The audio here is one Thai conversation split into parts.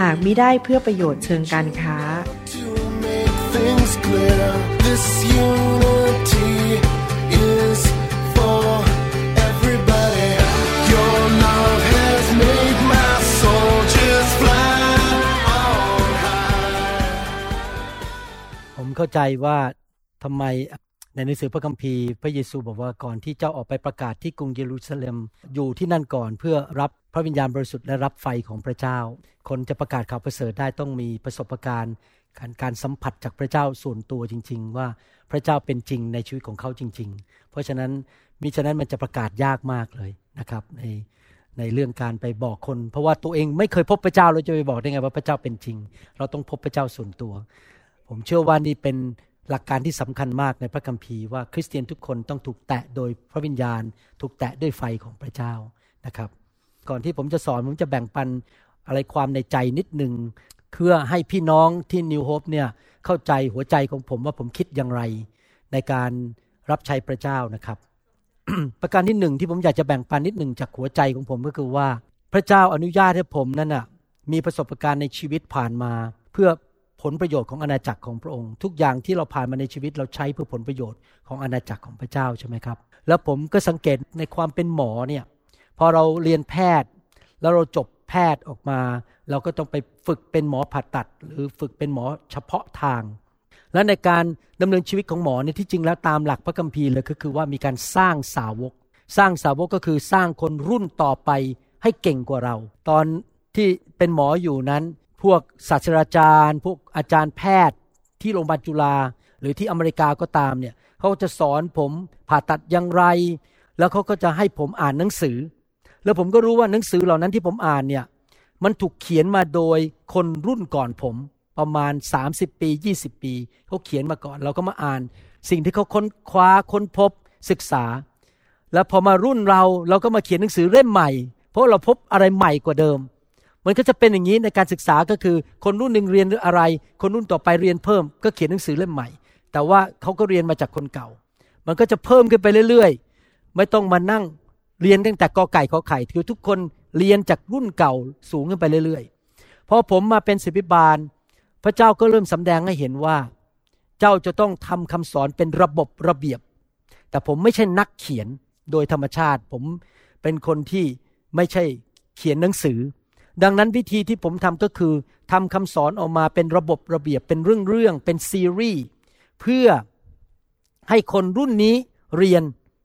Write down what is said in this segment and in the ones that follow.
หากมิได้เพื่อประโยชน์เชิงการค้า ผมเข้าใจว่าทำไมในหนังสือพระคัมภีร์พระเยซูบอกว่าก่อนที่เจ้าออกไปประกาศที่กรุงเยรูซาเล็มอยู่ที่นั่นก่อนเพื่อรับ ระวิญญาณบริสุทธิ์และรับไฟของพระเจ้า คนจะประกาศข่าวประเสริฐได้ต้องมีประสบการณ์ การการสัมผัสจากพระเจ้าส่วนตัวจริง ๆ ว่าพระเจ้าเป็นจริงในชีวิตของเขาจริง ๆ เพราะฉะนั้นมิฉะนั้นมันจะประกาศยากมากเลยนะครับในในเรื่องการไปบอกคน เพราะว่าตัวเองไม่เคยพบพระเจ้าเราจะไปบอกได้ไงว่าพระเจ้าเป็นจริง เราต้องพบพระเจ้าส่วนตัว ผมเชื่อว่านี่เป็นหลักการที่สำคัญมากในพระคัมภีร์ว่าคริสเตียนทุกคนต้องถูกแตะโดยพระวิญญาณ ถูกแตะด้วยไฟของพระเจ้านะครับ ก่อนที่ผมจะสอน ผมจะแบ่งปันอะไรความในใจนิดหนึ่งเพื่อให้พี่น้องที่นิวโฮปเนี่ยเข้าใจหัวใจของผมว่าผมคิดอย่างไร ในการรับใช้พระเจ้านะครับ ประการที่หนึ่งที่ผมอยากจะแบ่งปันนิดหนึ่งจากหัวใจของผมก็คือว่า พระเจ้าอนุญาตให้ผมนั่นน่ะมีประสบการณ์ในชีวิตผ่านมา เพื่อผลประโยชน์ของอาณาจักรของพระองค์ ทุกอย่างที่เราผ่านมาในชีวิตเราใช้เพื่อผลประโยชน์ของอาณาจักรของพระเจ้าใช่ไหมครับ แล้วผมก็สังเกตในความเป็นหมอเนี่ย พอเราเรียนแพทย์ แล้วเราจบแพทย์ออกมา เราก็ต้องไปฝึกเป็นหมอผ่าตัด หรือฝึกเป็นหมอเฉพาะทาง และในการดำเนินชีวิตของหมอเนี่ยที่จริงแล้วตามหลักพระคัมภีร์เลยก็คือว่ามีการสร้างสาวก สร้างสาวกก็คือสร้างคนรุ่นต่อไปให้เก่งกว่าเรา ตอนที่เป็นหมออยู่นั้น พวกศาสตราจารย์ พวกอาจารย์แพทย์ที่โรงพยาบาลจุฬาหรือที่อเมริกาก็ตามเนี่ยเขาจะสอนผมผ่าตัดอย่างไร แล้วเขาก็จะให้ผมอ่านหนังสือ แล้วผมก็รู้ว่าหนังสือเหล่านั้นที่ผมอ่านเนี่ย มันถูกเขียนมาโดยคนรุ่นก่อนผมประมาณ 30 ปี 20 ปีเขาเขียนมาก่อน เราก็มาอ่าน สิ่งที่เขาค้นคว้าค้นพบศึกษา แล้วพอมารุ่นเราเราก็มาเขียนหนังสือเล่มใหม่ เพราะเราพบอะไรใหม่กว่าเดิม มันก็จะเป็นอย่างนี้ในการศึกษาก็คือ คนรุ่นหนึ่งเรียนอะไร คนรุ่นต่อไปเรียนเพิ่ม ก็เขียนหนังสือเล่มใหม่ แต่ว่าเขาก็เรียนมาจากคนเก่า มันก็จะเพิ่มขึ้นไปเรื่อย ๆ ไม่ต้องมานั่ง เรียนตั้งแต่กอไก่ขอไข่คือทุกคนเรียนจากรุ่นเก่าสูงขึ้นไปเรื่อยๆ พอผมมาเป็นศิบิบาล พระเจ้าก็เริ่มสำแดงให้เห็นว่า เจ้าจะต้องทำคำสอนเป็นระบบระเบียบ แต่ผมไม่ใช่นักเขียนโดยธรรมชาติ ผมเป็นคนที่ไม่ใช่เขียนหนังสือ ดังนั้นวิธีที่ผมทำก็คือทำคำสอนออกมาเป็นระบบระเบียบเป็นเรื่องๆเป็นซีรีส์เพื่อให้คนรุ่นนี้เรียน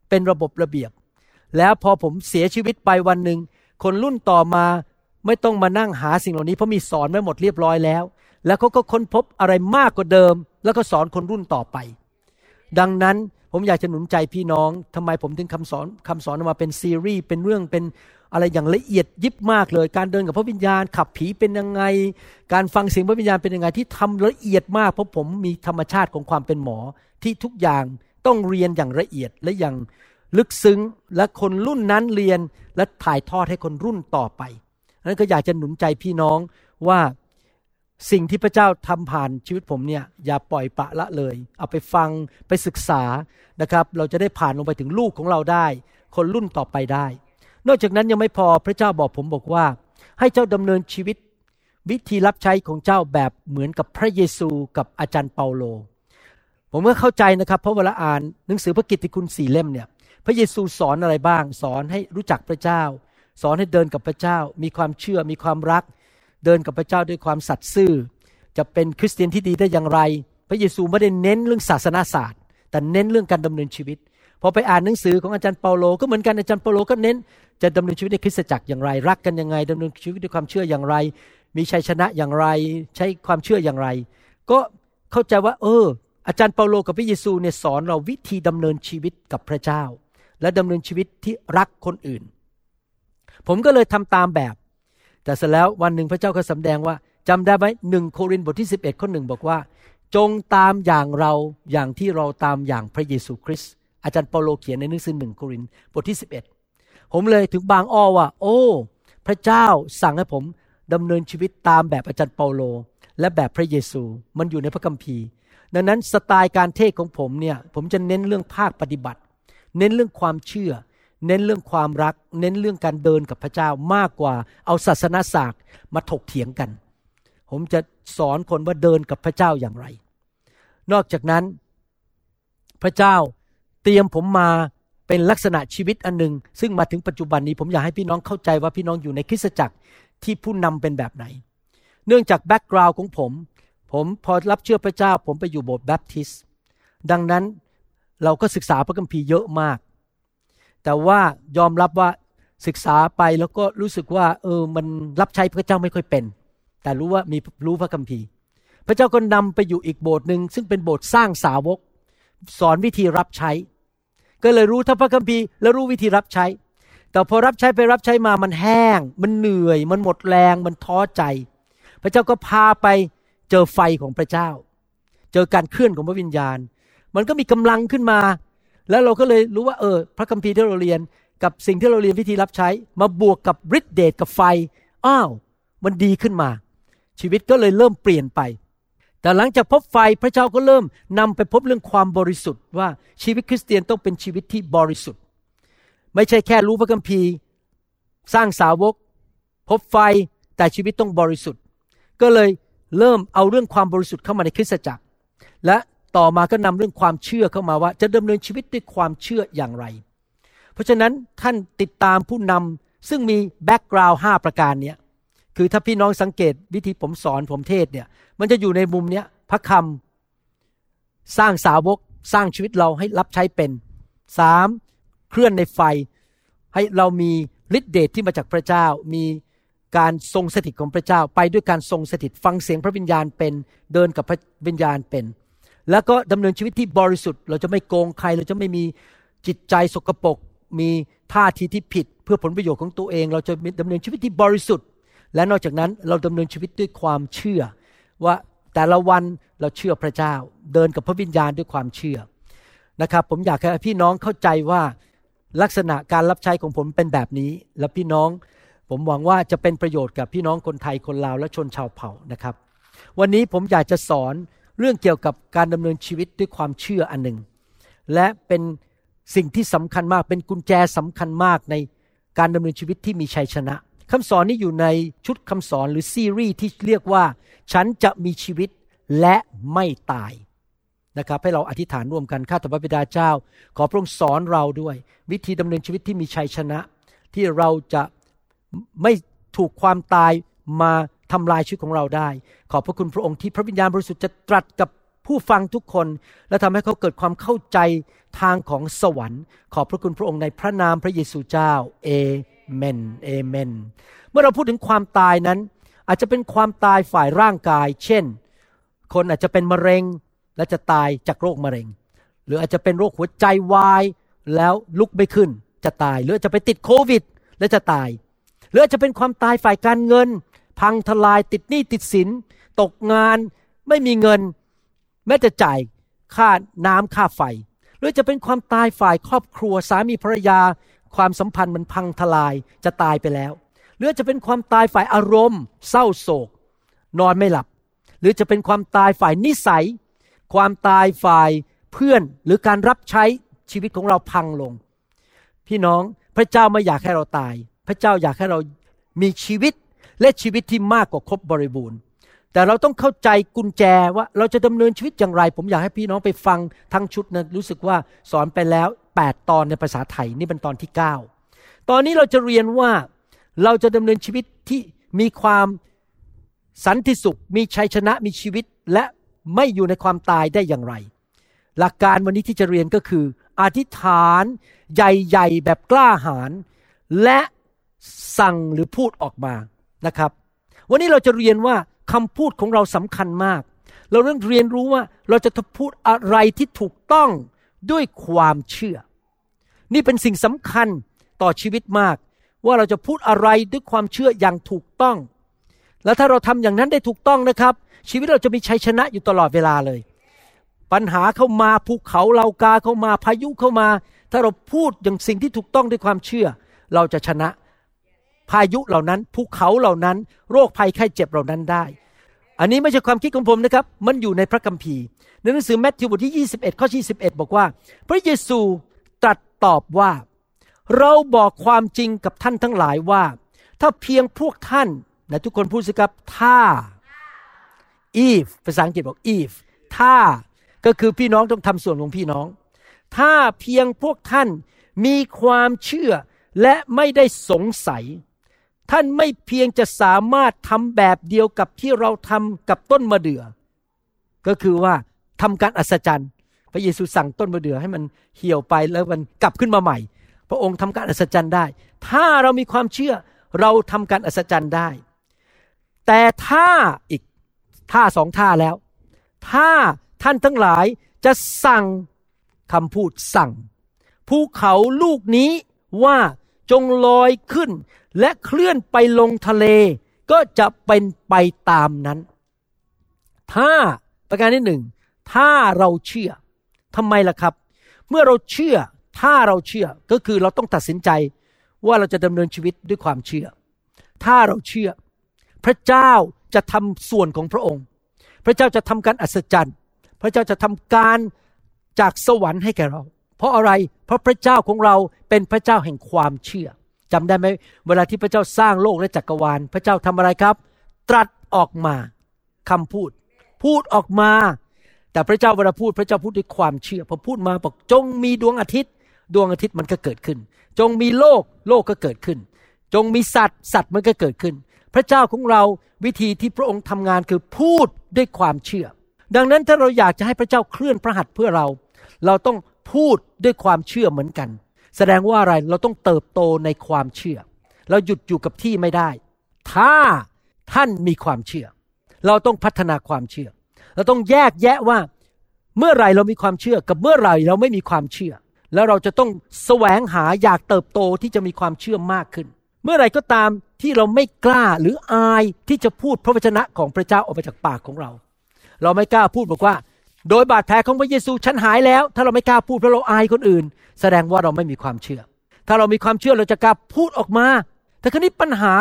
เป็นระบบระเบียบ แล้วพอผมเสียชีวิตไปวันหนึ่ง คนรุ่นต่อมาไม่ต้องมานั่งหาสิ่งเหล่านี้ เพราะมีสอนไว้หมดเรียบร้อยแล้ว แล้วเขาก็ค้นพบอะไรมากกว่าเดิม แล้วก็สอนคนรุ่นต่อไป ดังนั้นผมอยากจะหนุนใจพี่น้องทำไมผมถึงคำสอนคำสอนออกมาเป็นซีรีส์เป็นเรื่องเป็นอะไรอย่างละเอียดยิบมากเลย การเดินกับพระวิญญาณ ขับผีเป็นยังไง การฟังเสียงพระวิญญาณเป็นยังไงที่ทำละเอียดมากเพราะผมมีธรรมชาติของความเป็นหมอที่ทุกอย่างต้องเรียนอย่างละเอียดและอย่าง ลึกซึ้งและคนรุ่นนั้นเรียนและถ่ายทอดให้คนรุ่นต่อไปนั้นก็อยากจะหนุนใจพี่น้องว่าสิ่งที่พระเจ้าทำผ่านชีวิตผมเนี่ยอย่าปล่อยปะละเลย เอาไปฟังไปศึกษานะครับ เราจะได้ผ่านลงไปถึงลูกของเราได้ คนรุ่นต่อไปได้ นอกจากนั้นยังไม่พอพระเจ้าบอกผมบอกว่า ให้เจ้าดำเนินชีวิต วิธีรับใช้ของเจ้าแบบเหมือนกับพระเยซูกับอาจารย์เปาโล ผมก็เข้าใจนะครับ เพราะเวลาอ่านหนังสือพระกิตติคุณสี่เล่มเนี่ย พระเยซูสอนอะไรบ้าง สอนให้รู้จักพระเจ้า สอนให้เดินกับพระเจ้า มีความเชื่อมีความรัก เดินกับพระเจ้าด้วยความสัตย์ซื่อ จะเป็นคริสเตียนที่ดีได้อย่างไร พระเยซูไม่ได้เน้นเรื่องศาสนาศาสตร์ แต่เน้นเรื่องการดำเนินชีวิตพอไปอ่านหนังสือของอาจารย์เปาโลก็เหมือนกันอาจารย์เปาโลก็เน้น จะดำเนินชีวิตในคริสตจักรอย่างไร รักกันยังไงดำเนินชีวิตด้วยความเชื่ออย่างไร มีชัยชนะอย่างไร ใช้ความเชื่ออย่างไร ก็เข้าใจว่า เออ อาจารย์เปาโลกับพระเยซูเนี่ยสอนเราวิธีดำเนินชีวิตกับพระเจ้า และดำเนินชีวิตที่รักคนอื่น ผมก็เลยทำตามแบบ แต่เสร็จแล้ววันหนึ่งพระเจ้าก็สำแดงว่าจำได้ไหมหนึ่งโครินธ์บทที่ 11ข้อหนึ่งบอกว่า จงตามอย่างเราอย่างที่เราตามอย่างพระเยซูคริสต์อาจารย์เปาโลเขียนในหนังสือหนึ่งโครินธ์บทที่ 11 ผมเลยถึงบางอ้อว่า โอ้ พระเจ้าสั่งให้ผมดำเนินชีวิตตามแบบอาจารย์เปาโล และแบบพระเยซูมันอยู่ในพระคัมภีร์ ดังนั้นสไตล์การเทศของผมเนี่ยผมจะเน้นเรื่องภาคปฏิบัติ เน้นเรื่องความเชื่อ เน้นเรื่องความรัก เน้นเรื่องการเดินกับพระเจ้ามากกว่า เอาศาสนาศาสตร์มาถกเถียงกัน ผมจะสอนคนว่าเดินกับพระเจ้าอย่างไร นอกจากนั้น พระเจ้าเตรียมผมมาเป็นลักษณะชีวิตอันหนึงซึ่งมาถึงปัจจุบันนี้ผมอยากให้พี่น้องเข้าใจว่าพี่น้องอยู่ในคริสตจักรที่ผู้นำเป็นแบบไหน เนื่องจากแบ็กกราวน์ของผม ผมพอรับเชื่อพระเจ้า ผมไปอยู่โบสถ์แบปทิสต์ดังนั้น เราก็ศึกษาพระคัมภีร์เยอะมาก แต่ว่ายอมรับว่าศึกษาไปแล้วก็รู้สึกว่า เออมันรับใช้พระเจ้าไม่ค่อยเป็น แต่รู้ว่ามีรู้พระคัมภีร์ พระเจ้าก็นำไปอยู่อีกโบสถ์หนึ่งซึ่งเป็นโบสถ์สร้างสาวก สอนวิธีรับใช้ ก็เลยรู้ทั้งพระคัมภีร์และรู้วิธีรับใช้ แต่พอรับใช้ไปรับใช้มามันแห้ง มันเหนื่อย มันหมดแรง มันท้อใจ พระเจ้าก็พาไปเจอไฟของพระเจ้า เจอการเคลื่อนของพระวิญญาณ มันก็มีกำลังขึ้นมา แล้วเราก็เลยรู้ว่าเออ พระคัมภีร์ที่เราเรียนกับสิ่งที่เราเรียนวิธีรับใช้ มาบวกกับฤทธิเดชกับไฟ อ้าว มันดีขึ้นมา ชีวิตก็เลยเริ่มเปลี่ยนไป แต่หลังจากพบไฟพระเจ้าก็เริ่มนำไปพบเรื่องความบริสุทธิ์ว่าชีวิตคริสเตียนต้องเป็นชีวิตที่บริสุทธิ์ ไม่ใช่แค่รู้พระคัมภีร์ สร้างสาวก พบไฟแต่ชีวิตต้องบริสุทธิ์ ก็เลยเริ่มเอาเรื่องความบริสุทธิ์เข้ามาในคริสตจักร และ ต่อมาก็นำเรื่องความเชื่อเข้ามาว่า จะดำเนินชีวิตด้วยความเชื่ออย่างไร เพราะฉะนั้นท่านติดตามผู้นำซึ่งมีแบ็กกราวด์หประการเนี้ยคือถ้าพี่น้องสังเกตวิธีผมสอนผมเทศเนี่ยมันจะอยู่ในมุมเนี้ยพระคำสร้างสาวกสร้างชีวิตเราให้รับใช้เป็นสามเคลื่อนในไฟ ให้เรามีฤทธิเดชที่มาจากพระเจ้า มีการทรงสถิตของพระเจ้า ไปด้วยการทรงสถิตฟังเสียงพระวิญญาณเป็นเดินกับพระวิญญาณเป็น แล้วก็ดำเนินชีวิตที่บริสุทธิ์ เราจะไม่โกงใคร เราจะไม่มีจิตใจสกปรก มีท่าทีที่ผิด เพื่อผลประโยชน์ของตัวเอง เราจะดำเนินชีวิตที่บริสุทธิ์ และนอกจากนั้นเราดำเนินชีวิตด้วยความเชื่อ ว่าแต่ละวันเราเชื่อพระเจ้า เดินกับพระวิญญาณด้วยความเชื่อนะครับผมอยากให้พี่น้องเข้าใจว่าลักษณะการรับใช้ของผมเป็นแบบนี้ และพี่น้องผมหวังว่าจะเป็นประโยชน์กับพี่น้องคนไทยคนลาวและชนชาวเผ่านะครับ วันนี้ผมอยากจะสอน เรื่องเกี่ยวกับการดำเนินชีวิตด้วยความเชื่ออันหนึ่ง และเป็นสิ่งที่สำคัญมากเป็นกุญแจสำคัญมากในการดำเนินชีวิตที่มีชัยชนะคำสอนนี้อยู่ในชุดคำสอนหรือซีรีส์ที่เรียกว่า ฉันจะมีชีวิตและไม่ตายนะครับให้เราอธิษฐานร่วมกันข้าแต่พระบิดาเจ้า ขอพระองค์สอนเราด้วย วิธีดำเนินชีวิตที่มีชัยชนะ ที่เราจะไม่ถูกความตายมา ทำลายชีวิตของเราได้ ขอบพระคุณพระองค์ที่พระวิญญาณบริสุทธิ์จะตรัสกับผู้ฟังทุกคน และทำให้เขาเกิดความเข้าใจทางของสวรรค์ ขอบพระคุณพระองค์ในพระนามพระเยซูเจ้าเอเมนเอเมน เมื่อเราพูดถึงความตายนั้น อาจจะเป็นความตายฝ่ายร่างกาย เช่น คนอาจจะเป็นมะเร็งและจะตายจากโรคมะเร็ง หรืออาจจะเป็นโรคหัวใจวายแล้วลุกไม่ขึ้นจะตาย หรืออาจจะไปติดโควิด และจะตาย หรืออาจจะเป็นความตายฝ่ายการเงิน พังทลายติดหนี้ติดสิน ตกงานไม่มีเงิน แม้จะจ่ายค่าน้ำค่าไฟ หรือจะเป็นความตายฝ่ายครอบครัวสามีภรรยา ความสัมพันธ์มันพังทลายจะตายไปแล้ว หรือจะเป็นความตายฝ่ายอารมณ์ เศร้าโศก นอนไม่หลับ หรือจะเป็นความตายฝ่ายนิสัย ความตายฝ่ายเพื่อนหรือการรับใช้ชีวิตของเราพังลง พี่น้องพระเจ้าไม่อยากให้เราตาย พระเจ้าอยากให้เรามีชีวิต และชีวิตที่มากกว่าครบบริบูรณ์ แต่เราต้องเข้าใจกุญแจว่าเราจะดำเนินชีวิตอย่างไร ผมอยากให้พี่น้องไปฟังทั้งชุดนะรู้สึกว่าสอนไปแล้ว 8 ตอนในภาษาไทยนี่เป็นตอนที่ 9 ตอนนี้เราจะเรียนว่าเราจะดำเนินชีวิตที่มีความสันติสุข มีชัยชนะมีชีวิตและไม่อยู่ในความตายได้อย่างไร หลักการวันนี้ที่จะเรียนก็คือ อธิษฐานใหญ่ๆแบบกล้าหาญและสั่งหรือพูดออกมา นะครับ วันนี้เราจะเรียนว่าคำพูดของเราสำคัญมาก เราเรื่องเรียนรู้ว่าเราจะพูดอะไรที่ถูกต้องด้วยความเชื่อ นี่เป็นสิ่งสำคัญต่อชีวิตมาก ว่าเราจะพูดอะไรด้วยความเชื่ออย่างถูกต้อง แล้วถ้าเราทำอย่างนั้นได้ถูกต้องนะครับ ชีวิตเราจะมีชัยชนะอยู่ตลอดเวลาเลย ปัญหาเข้ามาภูเขาเหล่ากาเข้ามาพายุเข้ามา ถ้าเราพูดอย่างสิ่งที่ถูกต้องด้วยความเชื่อ เราจะชนะ พายุเหล่านั้นภูเขาเหล่านั้น โรคภัยไข้เจ็บเหล่านั้นได้ อันนี้ไม่ใช่ความคิดของผมนะครับ มันอยู่ในพระคัมภีร์ในหนังสือแมทธิวบทที่ 21 ข้อ 21 บอกว่า พระเยซูตรัสตอบว่า เราบอกความจริงกับท่านทั้งหลายว่า ถ้าเพียงพวกท่านนะทุกคนพูดสิครับถ้า if ภาษาอังกฤษบอก if ถ้าก็คือพี่น้องต้องทำส่วนของพี่น้อง ถ้าเพียงพวกท่านมีความเชื่อและไม่ได้สงสัย ท่านไม่เพียงจะสามารถทำแบบเดียวกับที่เราทำกับต้นมะเดื่อ ก็คือว่าทำการอัศจรรย์ พระเยซูสั่งต้นมะเดื่อให้มันเหี่ยวไปแล้วมันกลับขึ้นมาใหม่ พระองค์ทำการอัศจรรย์ได้ ถ้าเรามีความเชื่อเราทำการอัศจรรย์ได้ แต่ถ้าอีกท่าสองท่าแล้ว ถ้าท่านทั้งหลายจะสั่งคำพูดสั่งภูเขาลูกนี้ว่าจงลอยขึ้น และเคลื่อนไปลงทะเล ก็จะเป็นไปตามนั้น ถ้าประการที่หนึ่งถ้าเราเชื่อทำไมล่ะครับ เมื่อเราเชื่อถ้าเราเชื่อก็คือเราต้องตัดสินใจว่าเราจะดำเนินชีวิตด้วยความเชื่อ ถ้าเราเชื่อ พระเจ้าจะทำส่วนของพระองค์ พระเจ้าจะทำการอัศจรรย์ พระเจ้าจะทำการจากสวรรค์ให้แก่เรา เพราะอะไรเพราะพระเจ้าของเราเป็นพระเจ้าแห่งความเชื่อ จำได้ไหมเวลาที่พระเจ้าสร้างโลกและจักรวาล พระเจ้าทำอะไรครับ ตรัสออกมาคำพูด พูดออกมา แต่พระเจ้าเวลาพูดพระเจ้าพูดด้วยความเชื่อพอพูดมาบอกจงมีดวงอาทิตย์ ดวงอาทิตย์มันก็เกิดขึ้น จงมีโลกโลกก็เกิดขึ้น จงมีสัตว์สัตว์มันก็เกิดขึ้น พระเจ้าของเราวิธีที่พระองค์ทำงานคือพูดด้วยความเชื่อ ดังนั้นถ้าเราอยากจะให้พระเจ้าเคลื่อนพระหัตถ์เพื่อเรา เราต้องพูดด้วยความเชื่อเหมือนกัน แสดงว่าอะไรเราต้องเติบโตในความเชื่อ เราหยุดอยู่กับที่ไม่ได้ ถ้าท่านมีความเชื่อ เราต้องพัฒนาความเชื่อ เราต้องแยกแยะว่า เมื่อไรเรามีความเชื่อกับเมื่อไรเราไม่มีความเชื่อ แล้วเราจะต้องแสวงหาอยากเติบโตที่จะมีความเชื่อมากขึ้น เมื่อไรก็ตามที่เราไม่กล้าหรืออายที่จะพูดพระวจนะของพระเจ้าออกมาจากปากของเรา เราไม่กล้าพูดบอกว่า โดยบาดแผลของพระเยซูฉันหายแล้ว ถ้าเราไม่กล้าพูดเพราะเราอายคนอื่น แสดงว่าเราไม่มีความเชื่อ ถ้าเรามีความเชื่อเราจะกล้าพูดออกมา แต่คราวนี้ปัญหา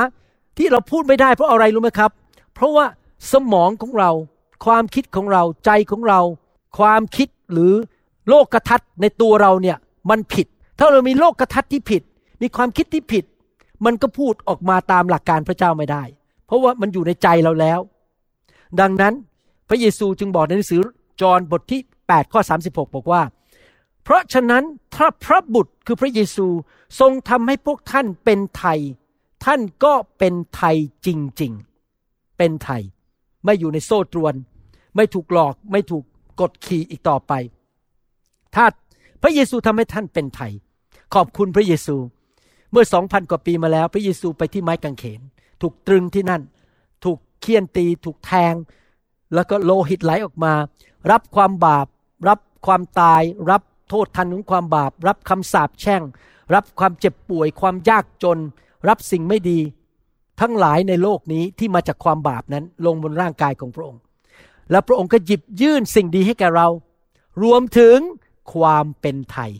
ที่เราพูดไม่ได้เพราะอะไรรู้ไหมครับ เพราะว่าสมองของเรา ความคิดของเราใจของเรา ความคิดหรือโลกกระทัดในตัวเราเนี่ยมันผิด ถ้าเรามีโลกกระทัดที่ผิด มีความคิดที่ผิด มันก็พูดออกมาตามหลักการพระเจ้าไม่ได้ เพราะว่ามันอยู่ในใจเราแล้ว ดังนั้นพระเยซูจึงบอกในหนังสือ จอห์นบทที่ 8 ข้อ 36 บอกว่า เพราะฉะนั้นถ้าพระบุตรคือพระเยซูทรงทำให้พวกท่านเป็นไทย ท่านก็เป็นไทยจริงๆ เป็นไทย ไม่อยู่ในโซ่ตรวน ไม่ถูกหลอกไม่ถูกกดขี่อีกต่อไป ถ้าพระเยซูทำให้ท่านเป็นไทย ขอบคุณพระเยซู เมื่อสองพันกว่าปีมาแล้ว พระเยซูไปที่ไม้กางเขน ถูกตรึงที่นั่น ถูกเคี่ยนตี ถูกแทง แล้วก็โลหิตไหลออกมา รับความบาป รับความตาย รับโทษทันของความบาป รับคำสาปแช่ง รับความเจ็บป่วย ความยากจน รับสิ่งไม่ดี ทั้งหลายในโลกนี้ที่มาจากความบาปนั้นลงบนร่างกายของพระองค์ แล้วพระองค์ก็หยิบยื่นสิ่งดีให้แก่เรา รวมถึงความเป็นไทย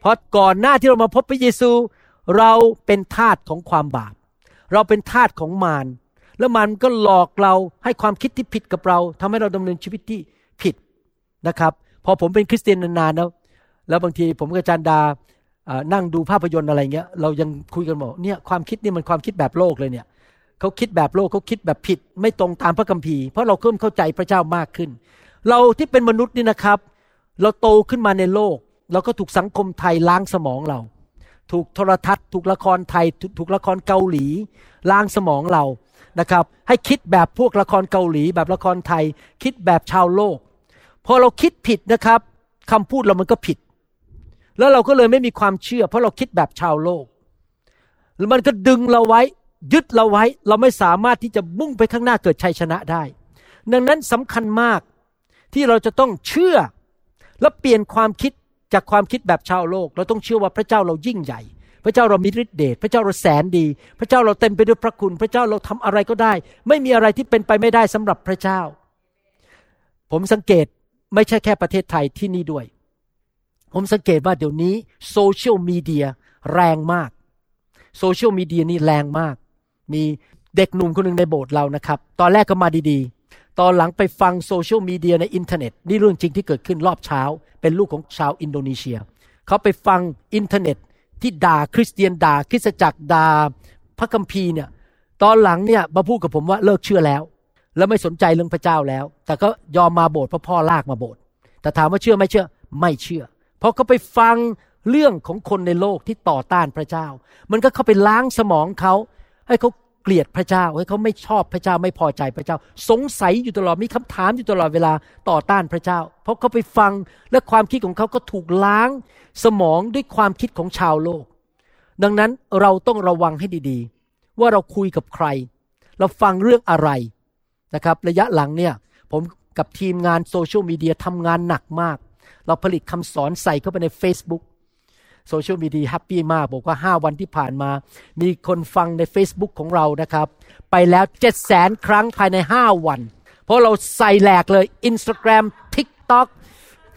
เพราะก่อนหน้าที่เรามาพบพระเยซู เราเป็นทาสของความบาป เราเป็นทาสของมารแล้วมันก็หลอกเราให้ความคิดที่ผิดกับเราทำให้เราดำเนินชีวิตที่ นะครับ พอผมเป็นคริสเตียนนานๆแล้วแล้วบางทีผมกับจารย์ดานั่งดูภาพยนตร์อะไรเงี้ยเรายังคุยกันบอกเนี่ยความคิดนี่มันความคิดแบบโลกเลยเนี่ยเขาคิดแบบโลกเขาคิดแบบผิด ไม่ตรงตามพระคัมภีร์เพราะเราเริ่มเข้าใจพระเจ้ามากขึ้น เราที่เป็นมนุษย์นี่นะครับ เราโตขึ้นมาในโลก เราก็ถูกสังคมไทยล้างสมองเรา ถูกโทรทัศน์ ถูกละครไทยถถูกละครเกาหลี ล้างสมองเรานะครับ ให้คิดแบบพวกละครเกาหลี แบบละครไทย คิดแบบชาวโลก พอเราคิดผิดนะครับคำพูดเรามันก็ผิด แล้วเราก็เลยไม่มีความเชื่อ เพราะเราคิดแบบชาวโลกมันก็ดึงเราไว้ ยึดเราไว้ เราไม่สามารถที่จะมุ่งไปข้างหน้าเกิดชัยชนะได้ ดังนั้นสำคัญมากที่เราจะต้องเชื่อและเปลี่ยนความคิดจากความคิดแบบชาวโลก เราต้องเชื่อว่าพระเจ้าเรายิ่งใหญ่ พระเจ้าเรามีฤทธิเดชพระเจ้าเราแสนดี พระเจ้าเราเต็มไปด้วยพระคุณ พระเจ้าเราทำอะไรก็ได้ ไม่มีอะไรที่เป็นไปไม่ได้สำหรับพระเจ้า ผมสังเกต ไม่ใช่แค่ประเทศไทยที่นี่ด้วย ผมสังเกตว่าเดี๋ยวนี้โซเชียลมีเดียแรงมากโซเชียลมีเดียนี่แรงมาก มีเด็กหนุ่มคนหนึ่งในโบสถ์เรานะครับ ตอนแรกก็มาดีๆ ตอนหลังไปฟังโซเชียลมีเดียในอินเทอร์เน็ต นี่เรื่องจริงที่เกิดขึ้นรอบเช้า เป็นลูกของชาวอินโดนีเซีย เขาไปฟังอินเทอร์เน็ตที่ด่าคริสเตียนด่าคริสตจักรด่าพระคัมภีร์เนี่ย ตอนหลังเนี่ยมาพูดกับผมว่าเลิกเชื่อแล้ว แล้วไม่สนใจเรื่องพระเจ้าแล้ว แต่ก็ยอมมาโบสถ์เพราะพ่อลากมาโบสถ์แต่ถามว่าเชื่อไม่เชื่อไม่เชื่อ เพราะเขาไปฟังเรื่องของคนในโลกที่ต่อต้านพระเจ้า มันก็เข้าไปล้างสมองเขาให้เขาเกลียดพระเจ้าให้เขาไม่ชอบพระเจ้าไม่พอใจพระเจ้า สงสัยอยู่ตลอดมีคำถามอยู่ตลอดเวลาต่อต้านพระเจ้า เพราะเขาไปฟังและความคิดของเขาก็ถูกล้างสมองด้วยความคิดของชาวโลก ดังนั้นเราต้องระวังให้ดีๆ ว่าเราคุยกับใคร เราฟังเรื่องอะไร นะครับระยะหลังเนี่ยผมกับทีมงานโซเชียลมีเดียทำงานหนักมาก เราผลิตคำสอนใส่เข้าไปใน Facebook โซเชียลมีเดียแฮปปี้มาก บอกว่า 5 วันที่ผ่านมา มีคนฟังใน Facebook ของเรานะครับ ไปแล้ว 7 0 0แสนครั้งภายใน 5 วัน เพราะเราใส่แหลกเลย Instagram TikTok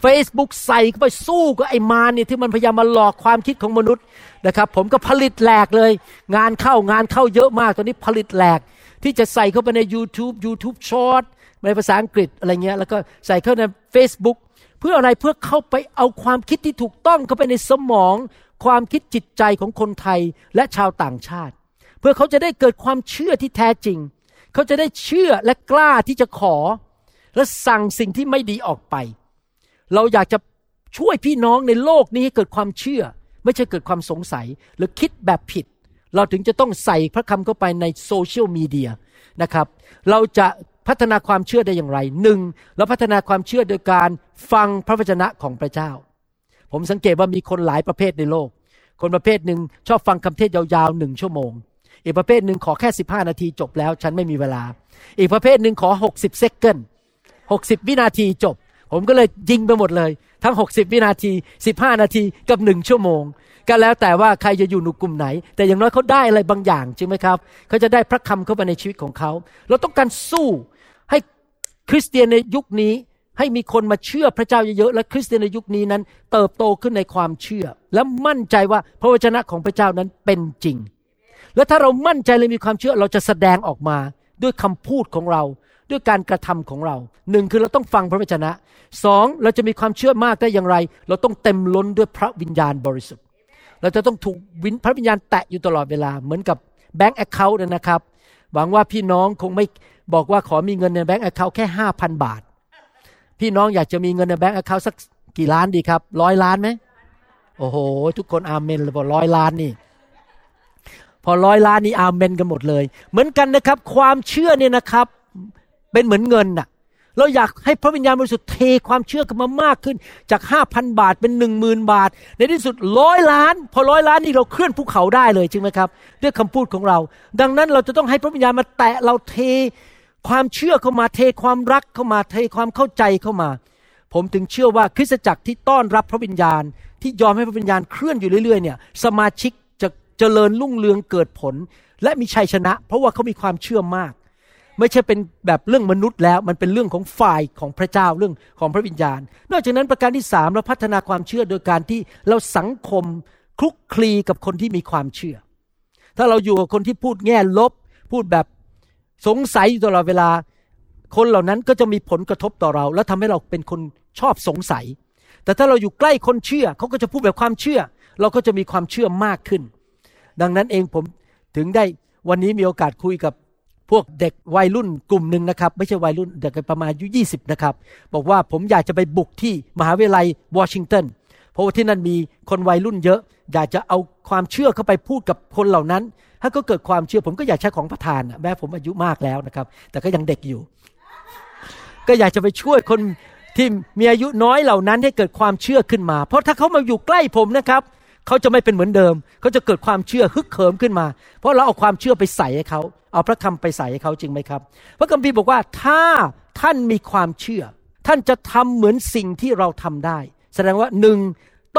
Facebook ใส่เข้าไปสู้กับไอ้มารเนี่ยที่มันพยายามมาหลอกความคิดของมนุษย์นะครับ ผมก็ผลิตแหลกเลย งานเข้างานเข้าเยอะมาก ตอนนี้ผลิตแหลก ที่จะใส่เข้าไปใน YouTube YouTube Short ในภาษาอังกฤษอะไรเงี้ยแล้วก็ใส่เข้าใน Facebook เพื่ออะไรเพื่อเข้าไปเอาความคิดที่ถูกต้องเข้าไปในสมอง ความคิดจิตใจของคนไทยและชาวต่างชาติ เพื่อเขาจะได้เกิดความเชื่อที่แท้จริง เขาจะได้เชื่อและกล้าที่จะขอ และสั่งสิ่งที่ไม่ดีออกไป เราอยากจะช่วยพี่น้องในโลกนี้ให้เกิดความเชื่อ ไม่ใช่เกิดความสงสัย หรือคิดแบบผิด เราถึงจะต้องใส่พระคำเข้าไปในโซเชียลมีเดียนะครับ เราจะพัฒนาความเชื่อได้อย่างไรหนึ่งเราพัฒนาความเชื่อโดยการฟังพระวจนะของพระเจ้า ผมสังเกตว่ามีคนหลายประเภทในโลก คนประเภทหนึ่งชอบฟังคำเทศยาวๆหนึ่งชั่วโมง อีกประเภทหนึ่งขอแค่สิบห้านาทีจบแล้วฉันไม่มีเวลา อีกประเภทหนึ่งขอหกสิบเซกเกิลหกสิบวินาทีจบ ผมก็เลยยิงไปหมดเลย ทั้งหกสิบวินาทีสิบห้านาทีกับหนึ่งชั่วโมง ก็แล้วแต่ว่าใครจะอยู่หนุกลุ่มไหน แต่อย่างน้อยเขาได้อะไรบางอย่างจริงไหมครับเขาจะได้พระคำเข้าไปในชีวิตของเขา เราต้องการสู้ให้คริสเตียนในยุคนี้ให้มีคนมาเชื่อพระเจ้าเยอะๆและคริสเตียนในยุคนี้นั้น เติบโตขึ้นในความเชื่อ และมั่นใจว่าพระวจนะของพระเจ้านั้นเป็นจริง และถ้าเรามั่นใจและมีความเชื่อเราจะแสดงออกมาด้วยคำพูดของเราด้วยการกระทำของเราหนึ่งคือเราต้องฟังพระวจนะสองเราจะมีความเชื่อมากได้อย่างไร เราต้องเต็มล้นด้วยพระวิญญาณบริสุทธิ์ เราจะต้องถูกวินพระวิญญาณแตะอยู่ตลอดเวลา เหมือนกับ bank account นะครับ หวังว่าพี่น้องคงไม่บอกว่าขอมีเงินใน bank account แค่ห้าพันบาท พี่น้องอยากจะมีเงินใน bank account สักกี่ล้านดีครับร้อยล้านไหมโอ้โห ทุกคนอาเมนเลยบอกร้อยล้านนี่พอร้อยล้านนี่อาเมนกันหมดเลย เหมือนกันนะครับ ความเชื่อเนี่ยนะครับ เป็นเหมือนเงินน่ะ เราอยากให้พระวิญญาณบริสุทธิ์เทความเชื่อกันมามากขึ้น จากห้าพันบาทเป็นหนึ่งหมื่นบาท ในที่สุดร้อยล้าน พอร้อยล้านนี่เราเคลื่อนภูเขาได้เลยจริงไหมครับ ด้วยคำพูดของเรา ดังนั้นเราจะต้องให้พระวิญญาณมาแตะเราเทความเชื่อเข้ามาเทความรักเข้ามาเทความเข้าใจเข้ามา ผมถึงเชื่อว่าคริสตจักรที่ต้อนรับพระวิญญาณ ที่ยอมให้พระวิญญาณเคลื่อนอยู่เรื่อยๆเนี่ยสมาชิกจะเจริญรุ่งเรืองเกิดผล และมีชัยชนะ เพราะว่าเขามีความเชื่อมาก ไม่ใช่เป็นแบบเรื่องมนุษย์แล้ว มันเป็นเรื่องของฝ่ายของพระเจ้าเรื่องของพระวิญญาณ นอกจากนั้นประการที่สามเราพัฒนาความเชื่อโดยการที่เราสังคมคลุกคลีกับคนที่มีความเชื่อ ถ้าเราอยู่กับคนที่พูดแง่ลบ พูดแบบสงสัยอยู่ตลอดเวลา คนเหล่านั้นก็จะมีผลกระทบต่อเรา และทำให้เราเป็นคนชอบสงสัย แต่ถ้าเราอยู่ใกล้คนเชื่อเขาก็จะพูดแบบความเชื่อ เราก็จะมีความเชื่อมากขึ้น ดังนั้นเองผมถึงได้วันนี้มีโอกาสคุยกับ พวกเด็กวัยรุ่นกลุ่มหนึ่งนะครับ ไม่ใช่วัยรุ่นเด็กประมาณอายุยีนะครับ บอกว่าผมอยากจะไปบุกที่มหาวิทยาลัยวอชิงตันเพราะว่าที่นั่นมีคนวัยรุ่นเยอะ อยากจะเอาความเชื่อเข้าไปพูดกับคนเหล่านั้น ถ้าก็เกิดความเชื่อผมก็อยากใช้ของประทานแม้ผมอายุมากแล้วนะครับ แต่ก็ยังเด็กอยู่ ก็อยากจะไปช่วยคนที่มีอายุน้อยเหล่านั้นให้เกิดความเชื่อขึ้นมา เพราะถ้าเขามาอยู่ใกล้ผมนะครับเขาจะไม่เป็นเหมือนเดิม เขาจะเกิดความเชื่อฮึกเหิมขึ้นมา เพราะเราเอาความเชื่อไปใส่ให้เขา เอาพระคำไปใส่ให้เขาจริงไหมครับ พระคัมภีร์บอกว่าถ้าท่านมีความเชื่อ ท่านจะทำเหมือนสิ่งที่เราทำได้ แสดงว่าหนึ่ง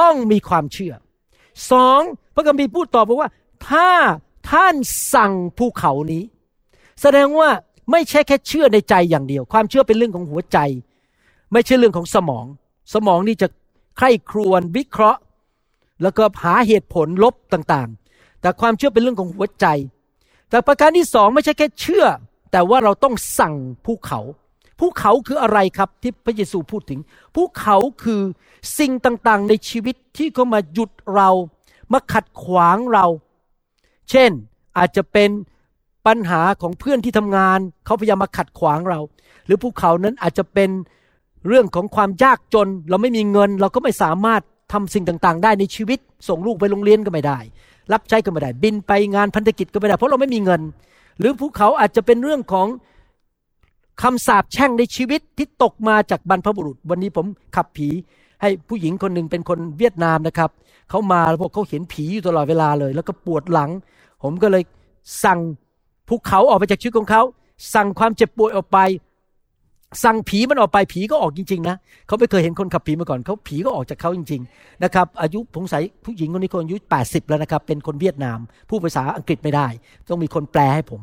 ต้องมีความเชื่อสองพระคัมภีร์พูดต่อบอกว่า ถ้าท่านสั่งภูเขานี้ แสดงว่าไม่ใช่แค่เชื่อในใจอย่างเดียว ความเชื่อเป็นเรื่องของหัวใจ ไม่ใช่เรื่องของสมอง สมองนี่จะใคร่ครวญวิเคราะห์ แล้วก็หาเหตุผลลบต่างๆ แต่ความเชื่อเป็นเรื่องของหัวใจ แต่ประการที่สองไม่ใช่แค่เชื่อ แต่ว่าเราต้องสั่งภูเขาภูเขาคืออะไรครับที่พระเยซูพูดถึงภูเขาคือสิ่งต่างๆ ในชีวิตที่เขามาหยุดเรา มาขัดขวางเรา เช่นอาจจะเป็นปัญหาของเพื่อนที่ทำงาน เขาพยายามมาขัดขวางเรา หรือภูเขานั้นอาจจะเป็นเรื่องของความยากจน เราไม่มีเงิน เราก็ไม่สามารถทำสิ่งต่างๆ ได้ในชีวิต ส่งลูกไปโรงเรียนก็ไม่ได้ รับใช้ก็ไม่ได้ บินไปงานพันธกิจก็ไม่ได้ เพราะเราไม่มีเงิน หรือภูเขาอาจจะเป็นเรื่องของคำสาปแช่งในชีวิตที่ตกมาจากบรรพบุรุษ วันนี้ผมขับผี ให้ผู้หญิงคนหนึ่งเป็นคนเวียดนามนะครับเขามาแล้วพวกเขาเห็นผีอยู่ตลอดเวลาเลย แล้วก็ปวดหลัง ผมก็เลยสั่งภูเขาออกไปจากชีวิตของเขา สั่งความเจ็บป่วยออกไป สั่งผีมันออกไปผีก็ออกจริงๆนะเขาไม่เคยเห็นคนขับผีมาก่อนเขาผีก็ออกจากเขาจริง ๆ นะครับ อายุผงใสผู้หญิงคนนี้คนอายุ 80 แล้วนะครับ เป็นคนเวียดนาม ผู้ภาษาอังกฤษไม่ได้ ต้องมีคนแปลให้ผม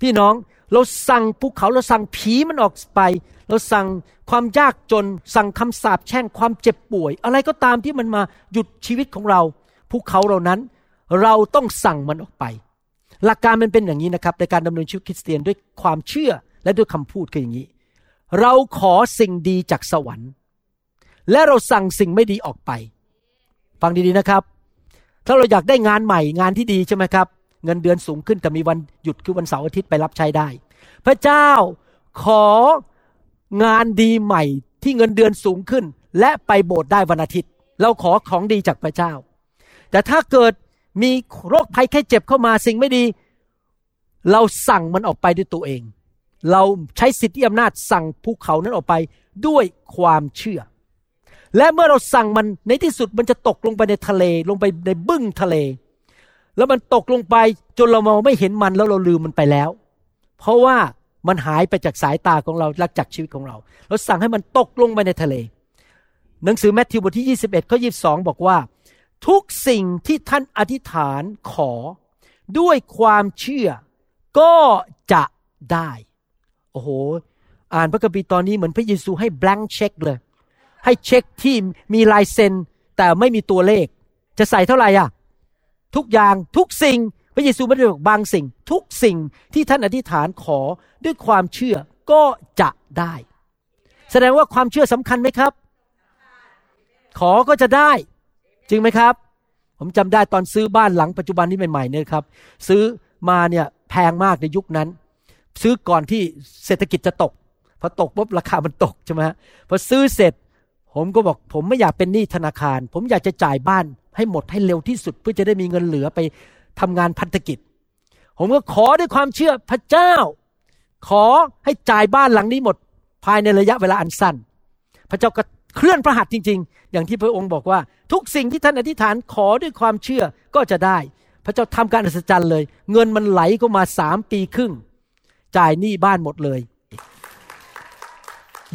พี่น้องเราสั่งภูเขาเราสั่งผีมันออกไป เราสั่งความยากจน สั่งคำสาปแช่งความเจ็บป่วย อะไรก็ตามที่มันมาหยุดชีวิตของเราภูเขาเหล่านั้น เราต้องสั่งมันออกไป หลักการมันเป็นอย่างนี้นะครับในการดำเนินชีวิตคริสเตียนด้วยความเชื่อและด้วยคำพูดคืออย่างนี้ เราขอสิ่งดีจากสวรรค์ และเราสั่งสิ่งไม่ดีออกไป ฟังดีๆนะครับ ถ้าเราอยากได้งานใหม่งานที่ดีใช่ไหมครับ เงินเดือนสูงขึ้นแต่มีวันหยุดคือวันเสาร์อาทิตย์ไปรับใช้ได้ พระเจ้าของานดีใหม่ที่เงินเดือนสูงขึ้น และไปโบสถ์ได้วันอาทิตย์ เราขอของดีจากพระเจ้า แต่ถ้าเกิดมีโรคภัยแค่เจ็บเข้ามาสิ่งไม่ดี เราสั่งมันออกไปด้วยตัวเอง เราใช้สิทธิอำนาจสั่งภูเขานั้นออกไปด้วยความเชื่อ และเมื่อเราสั่งมันในที่สุดมันจะตกลงไปในทะเล ลงไปในบึ้งทะเล แล้วมันตกลงไปจนเรามองไม่เห็นมันแล้วเราลืมมันไปแล้ว เพราะว่ามันหายไปจากสายตาของเราและจากชีวิตของเรา เราสั่งให้มันตกลงไปในทะเล หนังสือแมทธิวบทที่ 21ข้อ22 บอกว่า ทุกสิ่งที่ท่านอธิษฐานขอด้วยความเชื่อก็จะได้ โอ้โห อ่านพระคัมภีร์ตอนนี้เหมือนพระเยซูให้ blank เช็คเลย ให้เช็คที่มีลายเซ็น แต่ไม่มีตัวเลข จะใส่เท่าไหร่อะ ทุกอย่างทุกสิ่ง พระเยซูไม่ได้บอกบางสิ่ง ทุกสิ่งที่ท่านอธิษฐานขอด้วยความเชื่อก็จะได้ แสดงว่าความเชื่อสำคัญไหมครับ ขอก็จะได้ จริงไหมครับ ผมจำได้ตอนซื้อบ้านหลังปัจจุบันนี้ใหม่ๆเนี่ยครับ ซื้อมาเนี่ยแพงมากในยุคนั้น ซื้อก่อนที่เศรษฐกิจจะตกพอตกปุ๊บราคามันตกใช่ไหมฮะพอซื้อเสร็จ ผมก็บอก ผมไม่อยากเป็นหนี้ธนาคาร ผมอยากจะจ่ายบ้านให้หมดให้เร็วที่สุด เพื่อจะได้มีเงินเหลือไปทำงานพันธกิจ ผมก็ขอด้วยความเชื่อพระเจ้า ขอให้จ่ายบ้านหลังนี้หมด ภายในระยะเวลาอันสั้น พระเจ้าก็เคลื่อนพระหัตถ์จริง ๆ อย่างที่พระองค์บอกว่า ทุกสิ่งที่ท่านอธิษฐานขอด้วยความเชื่อก็จะได้ พระเจ้าทำการอัศจรรย์เลย เงินมันไหลเข้ามาสามปีครึ่ง จ่ายหนี้บ้านหมดเลย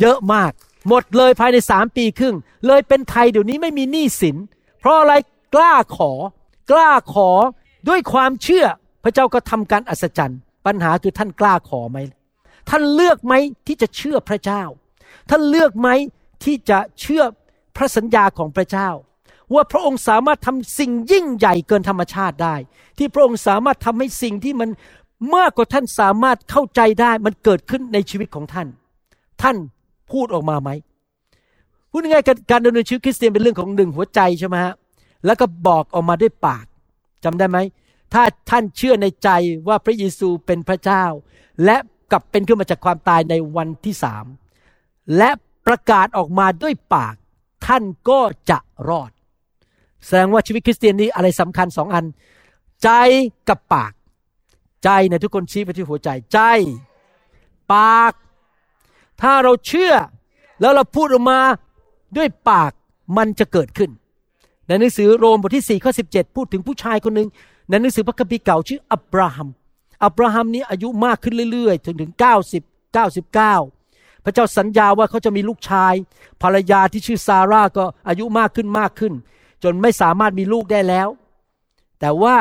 เยอะมาก หมดเลยภายในสามปีครึ่ง เลยเป็นไทยเดี๋ยวนี้ไม่มีหนี้สิน เพราะอะไรกล้าขอ กล้าขอด้วยความเชื่อพระเจ้าก็ทำการอัศจรรย์ ปัญหาคือท่านกล้าขอไหมท่านเลือกไหมที่จะเชื่อพระเจ้า ท่านเลือกไหมที่จะเชื่อพระสัญญาของพระเจ้า ว่าพระองค์สามารถทำสิ่งยิ่งใหญ่เกินธรรมชาติได้ ที่พระองค์สามารถทำให้สิ่งที่มัน มากกว่าท่านสามารถเข้าใจได้มันเกิดขึ้นในชีวิตของท่าน ท่านพูดออกมาไหมพูดง่ายๆการการดำเนินชีวิตคริสเตียนเป็นเรื่องของหนึ่งหัวใจใช่ไหมฮะแล้วก็บอกออกมาด้วยปากจำได้ไหมถ้าท่านเชื่อในใจว่าพระเยซูเป็นพระเจ้า และกลับเป็นขึ้นมาจากความตายในวันที่สามและประกาศออกมาด้วยปาก ท่านก็จะรอด แสดงว่าชีวิตคริสเตียนนี้อะไรสำคัญสองอัน ใจกับปาก ใจเนี่ยทุกคนชี้ไปที่หัวใจใจ ปาก ถ้าเราเชื่อ แล้วเราพูดออกมาด้วยปากมันจะเกิดขึ้น ในหนังสือโรมบทที่4ข้อ17 พูดถึงผู้ชายคนหนึ่งในหนังสือพระคัมภีร์เก่าชื่ออับราฮัมอับราฮัมนี้อายุมากขึ้นเรื่อยๆ ถึงถึง 90 99 พระเจ้าสัญญาว่าเขาจะมีลูกชาย ภรรยาที่ชื่อซาร่าก็อายุมากขึ้นมากขึ้น จนไม่สามารถมีลูกได้แล้ว แต่ว่า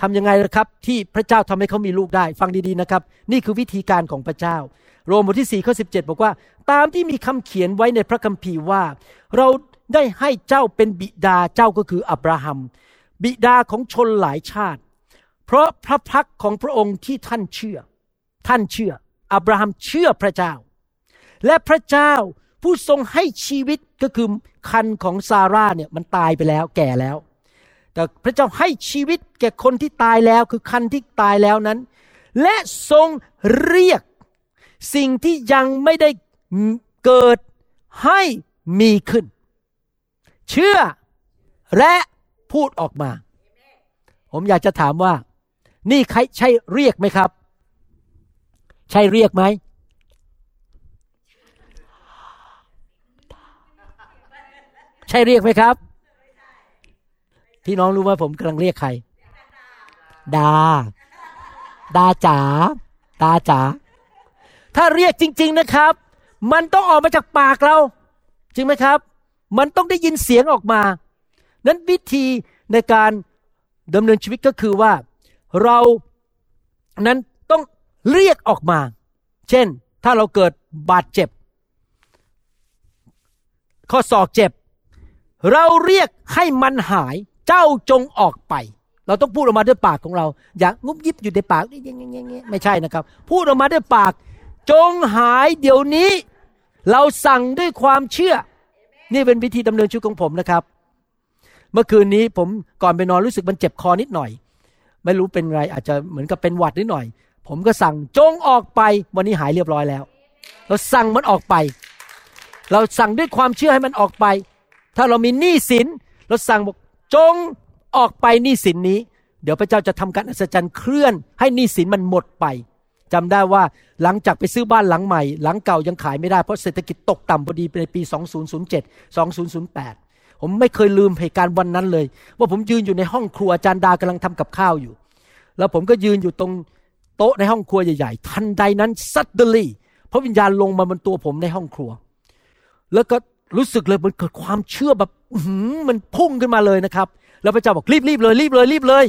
ทำยังไงละครับที่พระเจ้าทำให้เขามีลูกได้ ฟังดีๆนะครับ นี่คือวิธีการของพระเจ้า โรมบทที่4ข้อ17บอกว่า ตามที่มีคำเขียนไว้ในพระคัมภีร์ว่า เราได้ให้เจ้าเป็นบิดาเจ้าก็คืออับราฮัม บิดาของชนหลายชาติ เพราะพระพักของพระองค์ที่ท่านเชื่อ ท่านเชื่อ อับราฮัมเชื่อพระเจ้า และพระเจ้าผู้ทรงให้ชีวิตก็คือคันของซาร่าเนี่ยมันตายไปแล้วแก่แล้ว แต่พระเจ้าให้ชีวิตแก่คนที่ตายแล้วคือคันที่ตายแล้วนั้น และทรงเรียกสิ่งที่ยังไม่ได้เกิดให้มีขึ้น เชื่อและพูดออกมา ผมอยากจะถามว่า นี่ใครใช่เรียกไหมครับ ใช่เรียกไหมใช่เรียกไหมครับ พี่น้องรู้ว่าผมกำลังเรียกใคร ดา ดาจ๋าดาจ๋า ถ้าเรียกจริง ๆนะครับ มันต้องออกมาจากปากเรา จริงไหมครับ มันต้องได้ยินเสียงออกมา นั้นวิธีในการดำเนินชีวิตก็คือว่า เรานั้นต้องเรียกออกมา เช่น ถ้าเราเกิดบาดเจ็บ ข้อศอกเจ็บ เราเรียกให้มันหาย เจ้าจงออกไป เราต้องพูดออกมาด้วยปากของเรา อย่างงุบยิบอยู่ในปากไม่ใช่นะครับ พูดออกมาด้วยปาก จงหายเดี๋ยวนี้ เราสั่งด้วยความเชื่อ นี่เป็นวิธีดำเนินชีวิตของผมนะครับ เมื่อคืนนี้ผมก่อนไปนอนรู้สึกมันเจ็บคอนิดหน่อย ไม่รู้เป็นไรอาจจะเหมือนกับเป็นหวัดนิดหน่อย ผมก็สั่งจงออกไปวันนี้หายเรียบร้อยแล้ว เราสั่งมันออกไป เราสั่งด้วยความเชื่อให้มันออกไป ถ้าเรามีหนี้สินเราสั่งบอก จงออกไปหนี้สินนี้ เดี๋ยวพระเจ้าจะทำการอัศจรรย์เคลื่อน ให้หนี้สินมันหมดไปจำได้ว่าหลังจากไปซื้อบ้านหลังใหม่ หลังเก่ายังขายไม่ได้เพราะเศรษฐกิจตกต่ำพอดีในปี 2007 2008 ผมไม่เคยลืมเหตุการณ์วันนั้นเลย ว่าผมยืนอยู่ในห้องครัวอาจารย์ดากำลังทำกับข้าวอยู่ แล้วผมก็ยืนอยู่ตรงโต๊ะในห้องครัวใหญ่ๆทันใดนั้นซัดเดลี่พระวิญญาณลงมาบนตัวผมในห้องครัว แล้วก็รู้สึกเลยมันเกิดความเชื่อแบบ มันพุ่งขึ้นมาเลยนะครับ แล้วพระเจ้าบอกรีบรีบเลยรีบเลยรีบเลย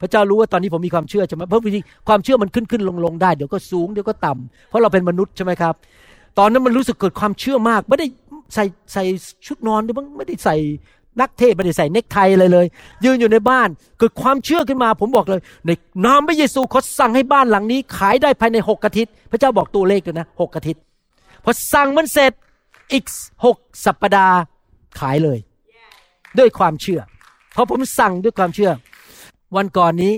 พระเจ้ารู้ว่าตอนนี้ผมมีความเชื่อใช่ไหมเพราะวิธีความเชื่อมันขึ้นขึ้นลงลงได้เดี๋ยวก็สูงเดี๋ยวก็ต่ำเพราะเราเป็นมนุษย์ใช่ไหมครับ ตอนนั้นมันรู้สึกเกิดความเชื่อมาก ไม่ได้ใส่ใส่ชุดนอนด้วยมั้งไม่ได้ใส่นักเทศไม่ได้ใส่เนคไทอะไรเลย ยืนอยู่ในบ้านเกิดความเชื่อขึ้นมา ผมบอกเลย ในนามพระเยซูเขาสั่งให้บ้านหลังนี้ ขายได้ภายในหกอาทิตย์พระเจ้าบอกตัวเลขเลยนะหกอาทิตย์พอสั่งมันเสร็จอีกหกสัปดาห์ ขายเลย ด้วยความเชื่อ เพราะผมสั่งด้วยความเชื่อ วันก่อนนี้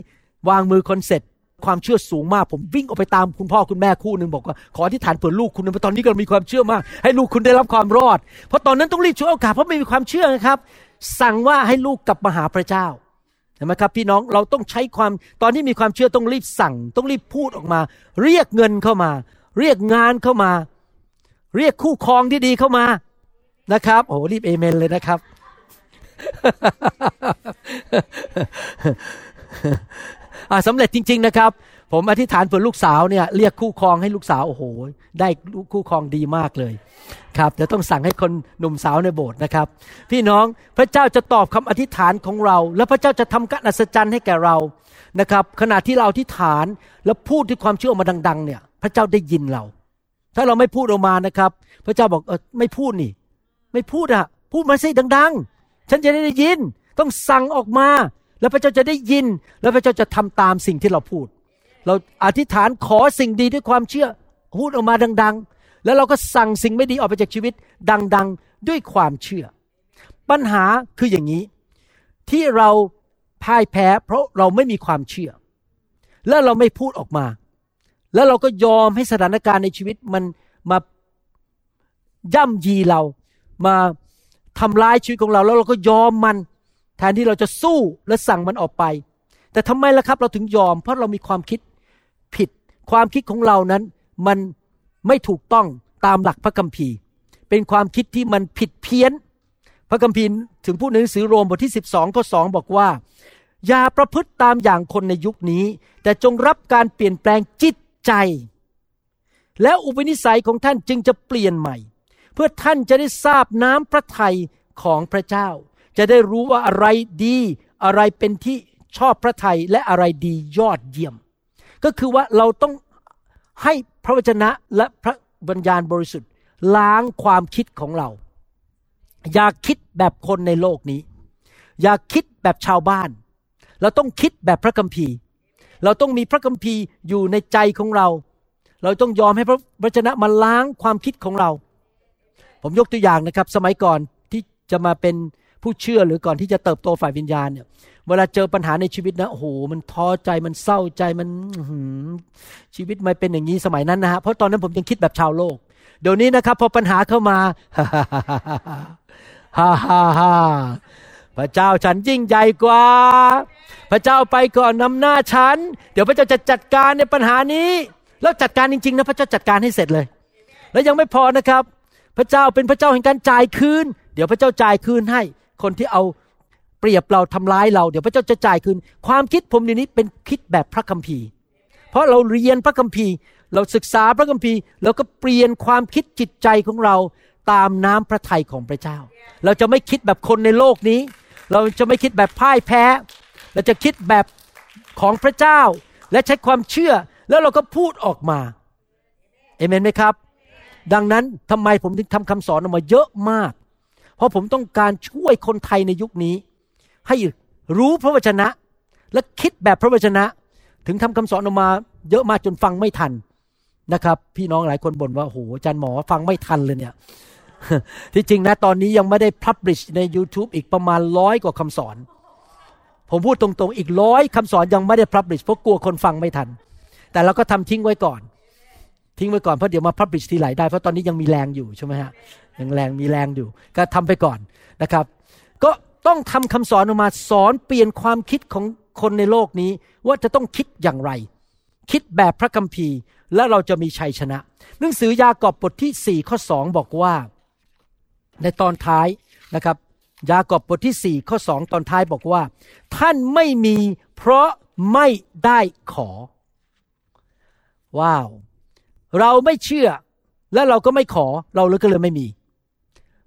วางมือคนเสร็จความเชื่อสูงมาก ผมวิ่งออกไปตามคุณพ่อคุณแม่คู่หนึ่งบอกว่าขอที่ฐานเผื่อลูกคุณเพราะตอนนี้ก็มีความเชื่อมาก ให้ลูกคุณได้รับความรอด เพราะตอนนั้นต้องรีบช่วยโอกาสเพราะไม่มีความเชื่อนะครับ สั่งว่าให้ลูกกลับมาหาพระเจ้าเห็นไหมครับพี่น้องเราต้องใช้ความตอนนี้มีความเชื่อต้องรีบสั่ง ต้องรีบพูดออกมา เรียกเงินเข้ามา เรียกงานเข้ามา เรียกคู่ครองที่ดีเข้ามา นะครับโอ้รีบเอเมนเลยนะครับ สำเร็จจริง ๆ นะครับ ผมอธิษฐานเผื่อลูกสาวเนี่ยเรียกคู่ครองให้ลูกสาวโอ้โห ได้คู่ครองดีมากเลย ครับเดี๋ยวต้องสั่งให้คนหนุ่มสาวในโบสถ์นะครับ พี่น้องพระเจ้าจะตอบคำอธิษฐานของเรา และพระเจ้าจะทำการอัศจรรย์ให้แก่เรานะครับ ขณะที่เราอธิษฐานแล้วพูดด้วยความเชื่อมาดัง ๆ เนี่ย พระเจ้าได้ยินเรา ถ้าเราไม่พูดออกมานะครับ พระเจ้าบอกเออไม่พูดนี่ ไม่พูดอะพูดมาสิดัง ๆ ฉันจะได้ยิน ต้องสั่งออกมา แล้วพระเจ้าจะได้ยิน แล้วพระเจ้าจะทำตามสิ่งที่เราพูด เราอธิษฐานขอสิ่งดีด้วยความเชื่อพูดออกมาดัง ๆ แล้วเราก็สั่งสิ่งไม่ดีออกไปจากชีวิตดัง ๆ ด้วยความเชื่อ ปัญหาคืออย่างนี้ ที่เราพ่ายแพ้เพราะเราไม่มีความเชื่อ แล้วเราไม่พูดออกมา แล้วเราก็ยอมให้สถานการณ์ในชีวิตมันมาย่ำยีเรา มาทำร้ายชีวิตของเรา แล้วเราก็ยอมมัน แทนที่เราจะสู้และสั่งมันออกไป แต่ทำไมล่ะครับเราถึงยอม เพราะเรามีความคิดผิด ความคิดของเรานั้นมันไม่ถูกต้องตามหลักพระคัมภีร์ เป็นความคิดที่มันผิดเพี้ยน พระคัมภีร์ถึงพูดในหนังสือโรมบทที่ 12ข้อ2บอกว่า อย่าประพฤติตามอย่างคนในยุคนี้ แต่จงรับการเปลี่ยนแปลงจิตใจ แล้วอุปนิสัยของท่านจึงจะเปลี่ยนใหม่ เพื่อท่านจะได้ทราบน้ำพระทัยของพระเจ้า จะได้รู้ว่าอะไรดี อะไรเป็นที่ชอบพระทัยและอะไรดียอดเยี่ยม ก็คือว่าเราต้องให้พระวจนะและพระบัญญาณบริสุทธิ์ ล้างความคิดของเรา อย่าคิดแบบคนในโลกนี้ อย่าคิดแบบชาวบ้าน เราต้องคิดแบบพระคัมภีร์ เราต้องมีพระคัมภีร์อยู่ในใจของเรา เราต้องยอมให้พระวจนะมาล้างความคิดของเรา ผมยกตัวอย่างนะครับ สมัยก่อนที่จะมาเป็นผู้เชื่อหรือก่อนที่จะเติบโตฝ่ายวิญญาณเนี่ย เวลาเจอปัญหาในชีวิตนะ โอ้โห มันท้อใจ มันเศร้าใจ มันชีวิตไม่เป็นอย่างนี้สมัยนั้นนะฮะ เพราะตอนนั้นผมยังคิดแบบชาวโลก เดี๋ยวนี้นะครับพอปัญหาเข้ามา ฮ่าฮ่าฮ่าพระเจ้าฉันยิ่งใหญ่กว่า พระเจ้าไปก่อนนำหน้าฉัน เดี๋ยวพระเจ้าจะจัดการในปัญหานี้ แล้วจัดการจริงๆนะพระเจ้าจัดการให้เสร็จเลย แล้วยังไม่พอนะครับ พระเจ้าเป็นพระเจ้าแห่งการจ่ายคืน เดี๋ยวพระเจ้าจ่ายคืนให้ คนที่เอาเปรียบเราทำร้ายเรา เดี๋ยวพระเจ้าจะจ่ายคืน ความคิดผมเดี๋ยวนี้เป็นคิดแบบพระคัมภีร์ เพราะเราเรียนพระคัมภีร์ เราศึกษาพระคัมภีร์แล้วก็เปลี่ยนความคิดจิตใจของเราตามน้ำพระทัยของพระเจ้า เราจะไม่คิดแบบคนในโลกนี้ เราจะไม่คิดแบบพ่ายแพ้ เราจะคิดแบบของพระเจ้า และใช้ความเชื่อ แล้วเราก็พูดออกมาเอเมนไหมครับ ดังนั้นทำไมผมถึงทำคำสอนออกมาเยอะมาก เพราะผมต้องการช่วยคนไทยในยุคนี้ ให้รู้พระวจนะ และคิดแบบพระวจนะ ถึงทำคำสอนออกมา เยอะมากจนฟังไม่ทันนะครับ พี่น้องหลายคนบ่นว่าโอ้โหอาจารย์หมอฟังไม่ทันเลยเนี่ยที่จริงนะตอนนี้ยังไม่ได้พับลิชใน YouTube อีกประมาณร้อยกว่าคำสอน ผมพูดตรงๆ อีกร้อยคำสอนยังไม่ได้พับลิชเพราะกลัวคนฟังไม่ทัน แต่เราก็ทำทิ้งไว้ก่อน ทิ้งไว้ก่อนเพราะเดี๋ยวมาพับลิชทีไหลได้เพราะตอนนี้ยังมีแรงอยู่ใช่ไหมฮะยังแรงมีแรงอยู่ ก็ทำไปก่อนนะครับ ก็ต้องทำคำสอนออกมาสอนเปลี่ยนความคิดของคนในโลกนี้ ว่าจะต้องคิดอย่างไร คิดแบบพระคัมภีร์ และเราจะมีชัยชนะ หนังสือยากอบบทที่ 4 ข้อ 2 บอกว่า ในตอนท้ายนะครับ ยากอบบทที่ 4 ข้อ 2 ตอนท้ายบอกว่า ท่านไม่มีเพราะไม่ได้ขอ ว้าว เราไม่เชื่อ และเราก็ไม่ขอเราเลยก็เลยไม่มี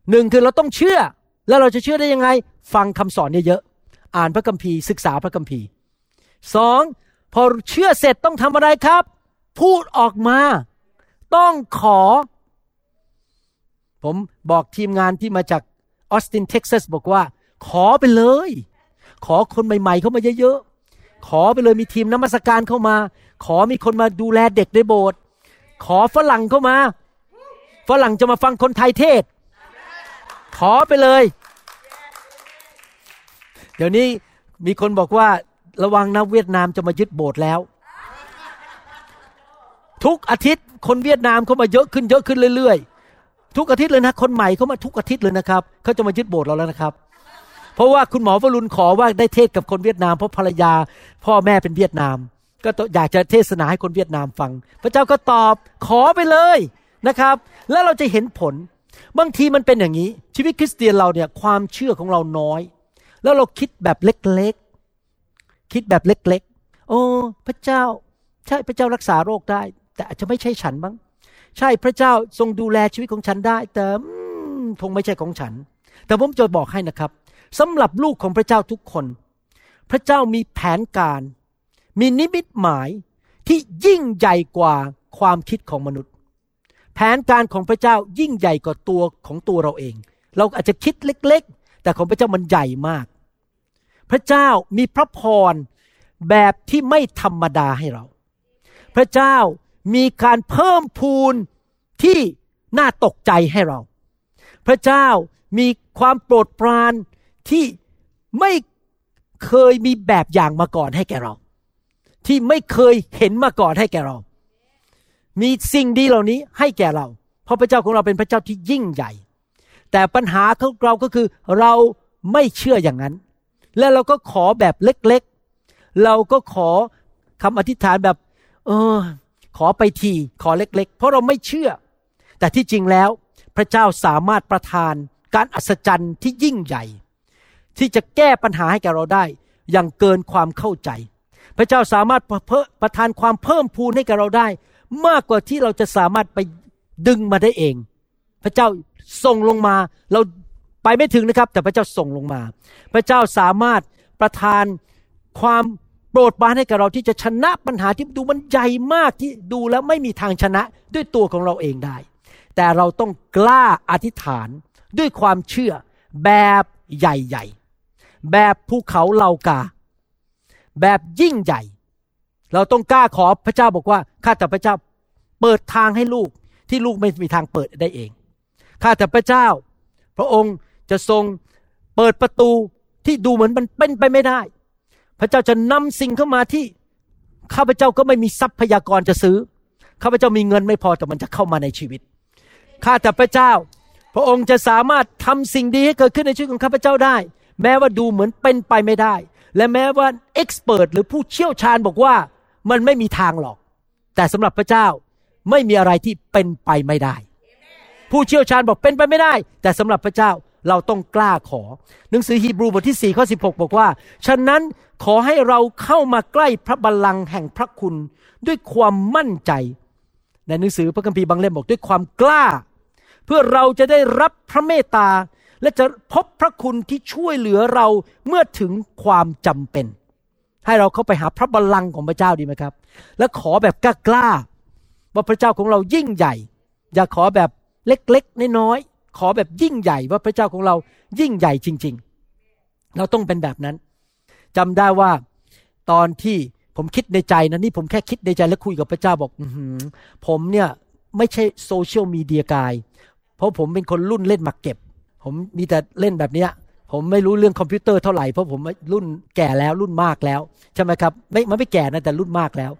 หนึ่งคือเราต้องเชื่อ แล้วเราจะเชื่อได้ยังไง ฟังคำสอนเยอะๆอ่านพระคัมภีร์ศึกษาพระคัมภีร์สองพอเชื่อเสร็จต้องทำอะไรครับ พูดออกมา ต้องขอ ผมบอกทีมงานที่มาจากออสตินเท็กซัสบอกว่า ขอไปเลย ขอคนใหม่ ๆ เข้ามาเยอะๆขอไปเลยมีทีมน้ำมัสการเข้ามา ขอมีคนมาดูแลเด็กในโบสถ์ ขอฝรั่งเข้ามา ฝรั่งจะมาฟังคนไทยเทศ ขอไปเลย เดี๋ยวนี้มีคนบอกว่าระวังนะเวียดนามจะมายึดโบสถ์แล้ว ทุกอาทิตย์คนเวียดนามเข้ามาเยอะขึ้นเยอะขึ้นเรื่อยๆ ทุกอาทิตย์เลยนะ คนใหม่เข้ามาทุกอาทิตย์เลยนะครับเขาจะมายึดโบสถ์เราแล้วนะครับ เพราะว่าคุณหมอวรุณขอว่าได้เทศกับคนเวียดนามเพราะภรรยา พ่อแม่เป็นเวียดนาม ก็อยากจะเทศนาให้คนเวียดนามฟัง พระเจ้าก็ตอบขอไปเลยนะครับ แล้วเราจะเห็นผล บางทีมันเป็นอย่างนี้ ชีวิตคริสเตียนเราเนี่ยความเชื่อของเราน้อย แล้วเราคิดแบบเล็กๆ คิดแบบเล็กๆ โอ้พระเจ้าใช่พระเจ้ารักษาโรคได้ แต่อาจจะไม่ใช่ฉันบ้างใช่พระเจ้าทรงดูแลชีวิตของฉันได้ แต่คงไม่ใช่ของฉัน แต่ผมจะบอกให้นะครับสำหรับลูกของพระเจ้าทุกคน พระเจ้ามีแผนการ มีนิมิตหมายที่ยิ่งใหญ่กว่าความคิดของมนุษย์ แผนการของพระเจ้ายิ่งใหญ่กว่าตัวของตัวเราเอง เราอาจจะคิดเล็กๆ แต่ของพระเจ้ามันใหญ่มาก พระเจ้ามีพระพรแบบที่ไม่ธรรมดาให้เรา พระเจ้ามีการเพิ่มพูนที่น่าตกใจให้เรา พระเจ้ามีความโปรดปรานที่ไม่เคยมีแบบอย่างมาก่อนให้แก่เรา ที่ไม่เคยเห็นมาก่อนให้แก่เรา มีสิ่งดีเหล่านี้ให้แก่เรา เพราะพระเจ้าของเราเป็นพระเจ้าที่ยิ่งใหญ่ แต่ปัญหาของเราก็คือเราไม่เชื่ออย่างนั้น และเราก็ขอแบบเล็กๆ เราก็ขอคำอธิษฐานแบบ เออ ขอไปทีขอเล็ก ๆ เพราะเราไม่เชื่อ แต่ที่จริงแล้ว พระเจ้าสามารถประทานการอัศจรรย์ที่ยิ่งใหญ่ ที่จะแก้ปัญหาให้แก่เราได้อย่างเกินความเข้าใจ พระเจ้าสามารถประเพิ่มประทานความเพิ่มพูนให้แก่เราได้ มากกว่าที่เราจะสามารถไปดึงมาได้เอง พระเจ้าส่งลงมา เราไปไม่ถึงนะครับ แต่พระเจ้าส่งลงมา พระเจ้าสามารถประทานความโปรดปรานให้กับเราที่จะชนะปัญหาที่ดูมันใหญ่มากที่ดูแล้วไม่มีทางชนะด้วยตัวของเราเองได้ แต่เราต้องกล้าอธิษฐานด้วยความเชื่อแบบใหญ่ๆ แบบภูเขาเหลากา แบบยิ่งใหญ่ เราต้องกล้าขอพระเจ้าบอกว่าข้าแต่พระเจ้าเปิดทางให้ลูกที่ลูกไม่มีทางเปิดได้เอง ข้าแต่พระเจ้า พระองค์จะทรงเปิดประตูที่ดูเหมือนมันเป็นไปไม่ได้ พระเจ้าจะนำสิ่งเข้ามาที่ข้าพเจ้าก็ไม่มีทรัพยากรจะซื้อ ข้าพเจ้ามีเงินไม่พอแต่มันจะเข้ามาในชีวิต ข้าแต่พระเจ้า พระองค์จะสามารถทำสิ่งดีให้เกิดขึ้นในชีวิตของข้าพเจ้าได้ แม้ว่าดูเหมือนเป็นไปไม่ได้ และแม้ว่าเอ็กซ์เพรสหรือผู้เชี่ยวชาญบอกว่ามันไม่มีทางหรอก แต่สำหรับพระเจ้าไม่มีอะไรที่เป็นไปไม่ได้ ผู้เชี่ยวชาญบอกเป็นไปไม่ได้ แต่สำหรับพระเจ้าเราต้องกล้าขอ หนังสือฮีบรูบทที่4ข้อ16 บอกว่า ฉะนั้นขอให้เราเข้ามาใกล้พระบัลลังก์แห่งพระคุณด้วยความมั่นใจ ในหนังสือพระคัมภีร์บางเล่มบอกด้วยความกล้า เพื่อเราจะได้รับพระเมตตา และจะพบพระคุณที่ช่วยเหลือเราเมื่อถึงความจำเป็น ให้เราเข้าไปหาพระบัลลังก์ของพระเจ้าดีไหมครับ และขอแบบกล้าๆว่าพระเจ้าของเรายิ่งใหญ่ อย่าขอแบบเล็กๆน้อยๆขอแบบยิ่งใหญ่ว่าพระเจ้าของเรายิ่งใหญ่จริง ๆ เราต้องเป็นแบบนั้นจำได้ว่าตอนที่ผมคิดในใจนะนี่ผมแค่คิดในใจแล้วคุยกับพระเจ้าบอกอือหือผมเนี่ยไม่ใช่โซเชียลมีเดียกาย เพราะผมเป็นคนรุ่นเล่นหมากเก็บ ผมมีแต่เล่นแบบเนี้ยผมไม่รู้เรื่องคอมพิวเตอร์เท่าไหร่เพราะผมรุ่นแก่แล้วรุ่นมากแล้วใช่ไหมครับไม่มันไม่แก่นะแต่รุ่นมากแล้ว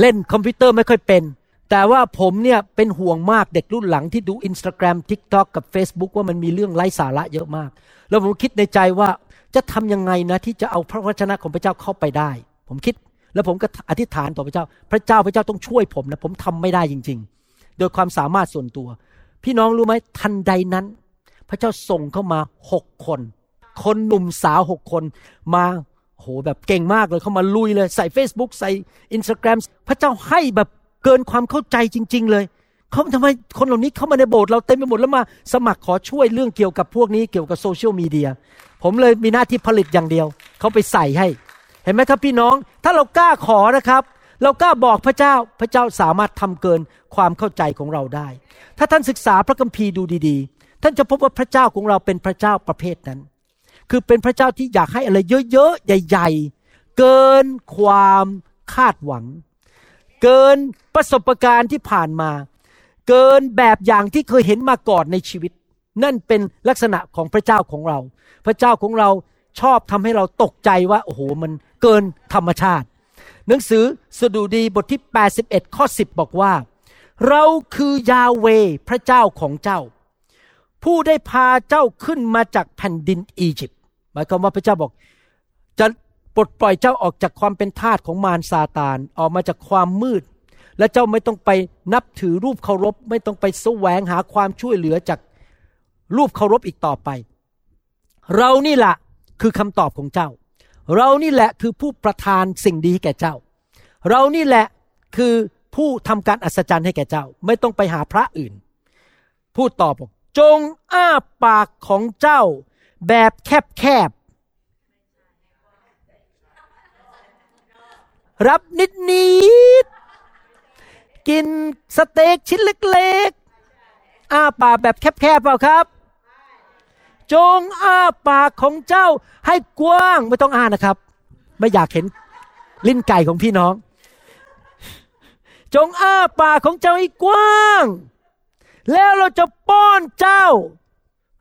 เล่นคอมพิวเตอร์ไม่ค่อยเป็น แต่ว่าผมเนี่ยเป็นห่วงมากเด็กรุ่นหลังที่ดู Instagram TikTok กับ Facebook ว่ามันมีเรื่องไร้สาระเยอะมาก แล้วผมคิดในใจว่าจะทำยังไงนะที่จะเอาพระวจนะของพระเจ้าเข้าไปได้ ผมคิดแล้วผมก็อธิษฐานต่อพระเจ้า พระเจ้าพระเจ้าต้องช่วยผมนะผมทำไม่ได้จริง ๆ โดยความสามารถส่วนตัว พี่น้องรู้ไหมทันใดนั้น พระเจ้าส่งเข้ามาหกคน คนหนุ่มสาวหกคนมาโหแบบเก่งมากเลยเขามาลุยเลยใส่ Facebook ใส่ Instagram พระเจ้าให้แบบเกินความเข้าใจจริง ๆ เลยเขาทำไมคนเหล่านี้เข้ามาในโบสถ์เราเต็มไปหมดแล้วมา สมัครขอช่วยเรื่องเกี่ยวกับพวกนี้เกี่ยวกับโซเชียลมีเดียผมเลยมีหน้าที่ผลิตอย่างเดียว เขาไปใส่ให้ เห็นไหมครับพี่น้อง ถ้าเรากล้าขอนะครับ เรากล้าบอกพระเจ้าพระเจ้าสามารถทำเกินความเข้าใจของเราได้ ถ้าท่านศึกษาพระคัมภีร์ดูดีๆ ท่านจะพบว่าพระเจ้าของเราเป็นพระเจ้าประเภทนั้น คือเป็นพระเจ้าที่อยากให้อะไรเยอะๆ ใหญ่ๆ เกินความคาดหวัง เกินประสบการณ์ที่ผ่านมา เกินแบบอย่างที่เคยเห็นมาก่อนในชีวิต นั่นเป็นลักษณะของพระเจ้าของเรา พระเจ้าของเราชอบทำให้เราตกใจว่าโอ้โหมันเกินธรรมชาติ หนังสือสดุดีบทที่ 81 ข้อ 10 บอกว่า เราคือยาเวพระเจ้าของเจ้า ผู้ได้พาเจ้าขึ้นมาจากแผ่นดินอียิปต์หมายความว่าพระเจ้าบอก จะปลดปล่อยเจ้าออกจากความเป็นทาสของมารซาตานออกมาจากความมืด และเจ้าไม่ต้องไปนับถือรูปเคารพ ไม่ต้องไปแสวงหาความช่วยเหลือจากรูปเคารพอีกต่อไป เรานี่แหละคือคำตอบของเจ้า เรานี่แหละคือผู้ประทานสิ่งดีให้แก่เจ้า เรานี่แหละคือผู้ทำการอัศจรรย์ให้แก่เจ้า ไม่ต้องไปหาพระอื่นพูดตอบบอกจงอ้าปากของเจ้าแบบแคบๆรับนิดนิดๆกินสเต็กชิ้นเล็กๆ อ้าปากแบบแคบๆเปล่าครับ จงอ้าปากของเจ้าให้กว้างไม่ต้องอ้านะครับ ไม่อยากเห็นลิ้นไก่ของพี่น้อง จงอ้าปากของเจ้าให้กว้าง แล้วเราจะป้อนเจ้า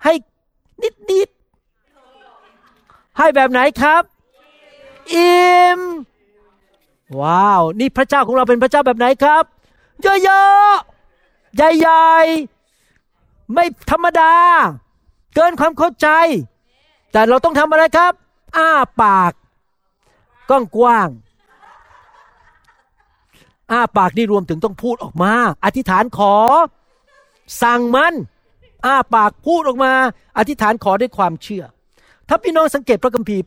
ให้นิดนิดๆให้แบบไหนครับอิ่มว้าว นี่พระเจ้าของเราเป็นพระเจ้าแบบไหนครับ เยอะๆใหญ่ๆ ไม่ธรรมดา เกินความเข้าใจ แต่เราต้องทำอะไรครับ อ้าปากก้องกว้าง อ้าปากนี่รวมถึงต้องพูดออกมา อธิษฐานขอ สั่งมัน อ้าปากพูดออกมา อธิษฐานขอด้วยความเชื่อ ถ้าพี่น้องสังเกตพระคัมภีร์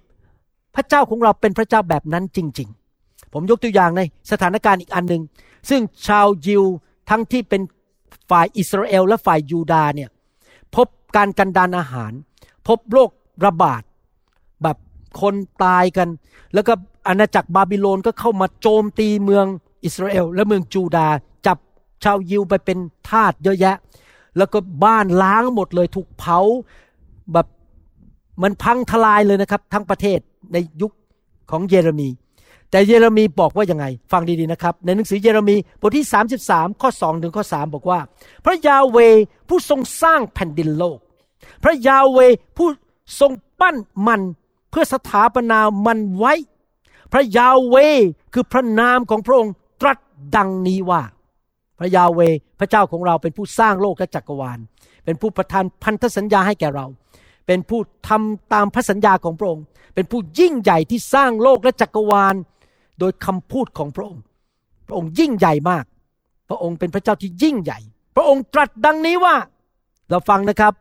พระเจ้าของเราเป็นพระเจ้าแบบนั้นจริง ๆ ผมยกตัวอย่างในสถานการณ์อีกอันหนึ่งซึ่งชาวยิวทั้งที่เป็นฝ่ายอิสราเอลและฝ่ายยูดาห์เนี่ยพบ การกันดานอาหาร พบโรคระบาด แบบคนตายกัน แล้วก็อาณาจักรบาบิโลนก็เข้ามาโจมตีเมืองอิสราเอล และเมืองจูดาจับชาวยิวไปเป็นทาสเยอะแยะ แล้วก็บ้านล้างหมดเลยถูกเผาแบบมันพังทลายเลยนะครับ ทั้งประเทศในยุคของเยเรมี แต่เยเรมีบอกว่ายังไง ฟังดีๆนะครับ ในหนังสือเยเรมีบทที่ 33 ข้อ 2 ถึงข้อ 3 บอกว่า พระยาเวผู้ทรงสร้างแผ่นดินโลก พระยาเวผู้ทรงปั้นมันเพื่อสถาปนามันไว้ พระยาเวคือพระนามของพระองค์ตรัสดังนี้ว่า พระยาเวพระเจ้าของเราเป็นผู้สร้างโลกและจักรวาล เป็นผู้ประทานพันธสัญญาให้แก่เราเป็นผู้ทำตามพระสัญญาของพระองค์ เป็นผู้ยิ่งใหญ่ที่สร้างโลกและจักรวาล โดยคำพูดของพระองค์ พระองค์ยิ่งใหญ่มาก พระองค์เป็นพระเจ้าที่ยิ่งใหญ่ พระองค์ตรัสดังนี้ว่า เราฟังนะครับ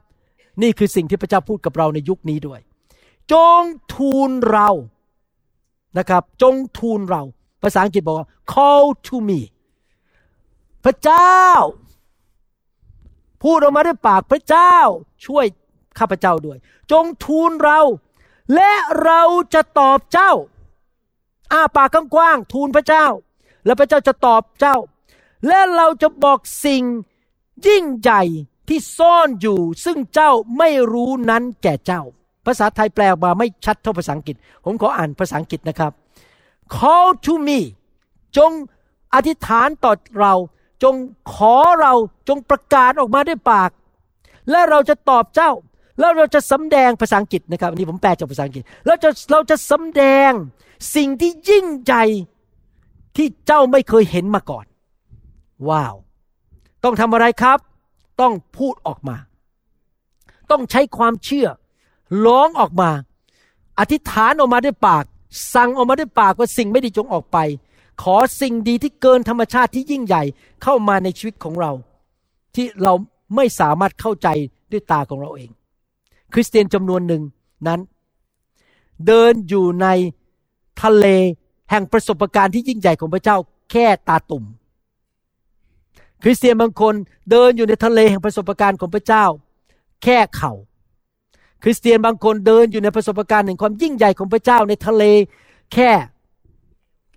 นี่คือสิ่งที่พระเจ้าพูดกับเราในยุคนี้ด้วย จงทูลเรานะครับ จงทูลเรา ภาษาอังกฤษบอกว่า call to me พระเจ้า พูดออกมาด้วยปากพระเจ้าช่วยข้าพเจ้าด้วย จงทูลเรา และเราจะตอบเจ้า อ้าปากกว้างๆทูลพระเจ้า แล้วพระเจ้าจะตอบเจ้า และเราจะบอกสิ่งยิ่งใหญ่ที่ซ่อนอยู่ ซึ่งเจ้าไม่รู้นั้นแก่เจ้า ภาษาไทยแปลมาไม่ชัดเท่าภาษาอังกฤษ ผมขออ่านภาษาอังกฤษนะครับ call to me จงอธิษฐานต่อเรา จงขอเราจงประกาศออกมาด้วยปาก และเราจะตอบเจ้า แล้วเราจะสำแดงภาษาอังกฤษนะครับอันนี้ผมแปลจากภาษาอังกฤษเราจะเราจะสำแดงสิ่งที่ยิ่งใหญ่ที่เจ้าไม่เคยเห็นมาก่อน ว้าว ต้องทำอะไรครับ ต้องพูดออกมา ต้องใช้ความเชื่อ ร้องออกมา อธิษฐานออกมาด้วยปาก สั่งออกมาด้วยปากว่าสิ่งไม่ดีจงออกไป ขอสิ่งดีที่เกินธรรมชาติที่ยิ่งใหญ่เข้ามาในชีวิตของเรา ที่เราไม่สามารถเข้าใจด้วยตาของเราเอง คริสเตียนจำนวนหนึ่งนั้น เดินอยู่ในทะเลแห่งประสบการณ์ที่ยิ่งใหญ่ของพระเจ้าแค่ตาตุ่ม คริสเตียนบางคนเดินอยู่ในทะเลแห่งประสบการณ์ของพระเจ้า แค่เข่าคริสเตียนบางคนเดินอยู่ในประสบการณ์แห่งความยิ่งใหญ่ของพระเจ้าในทะเลแค่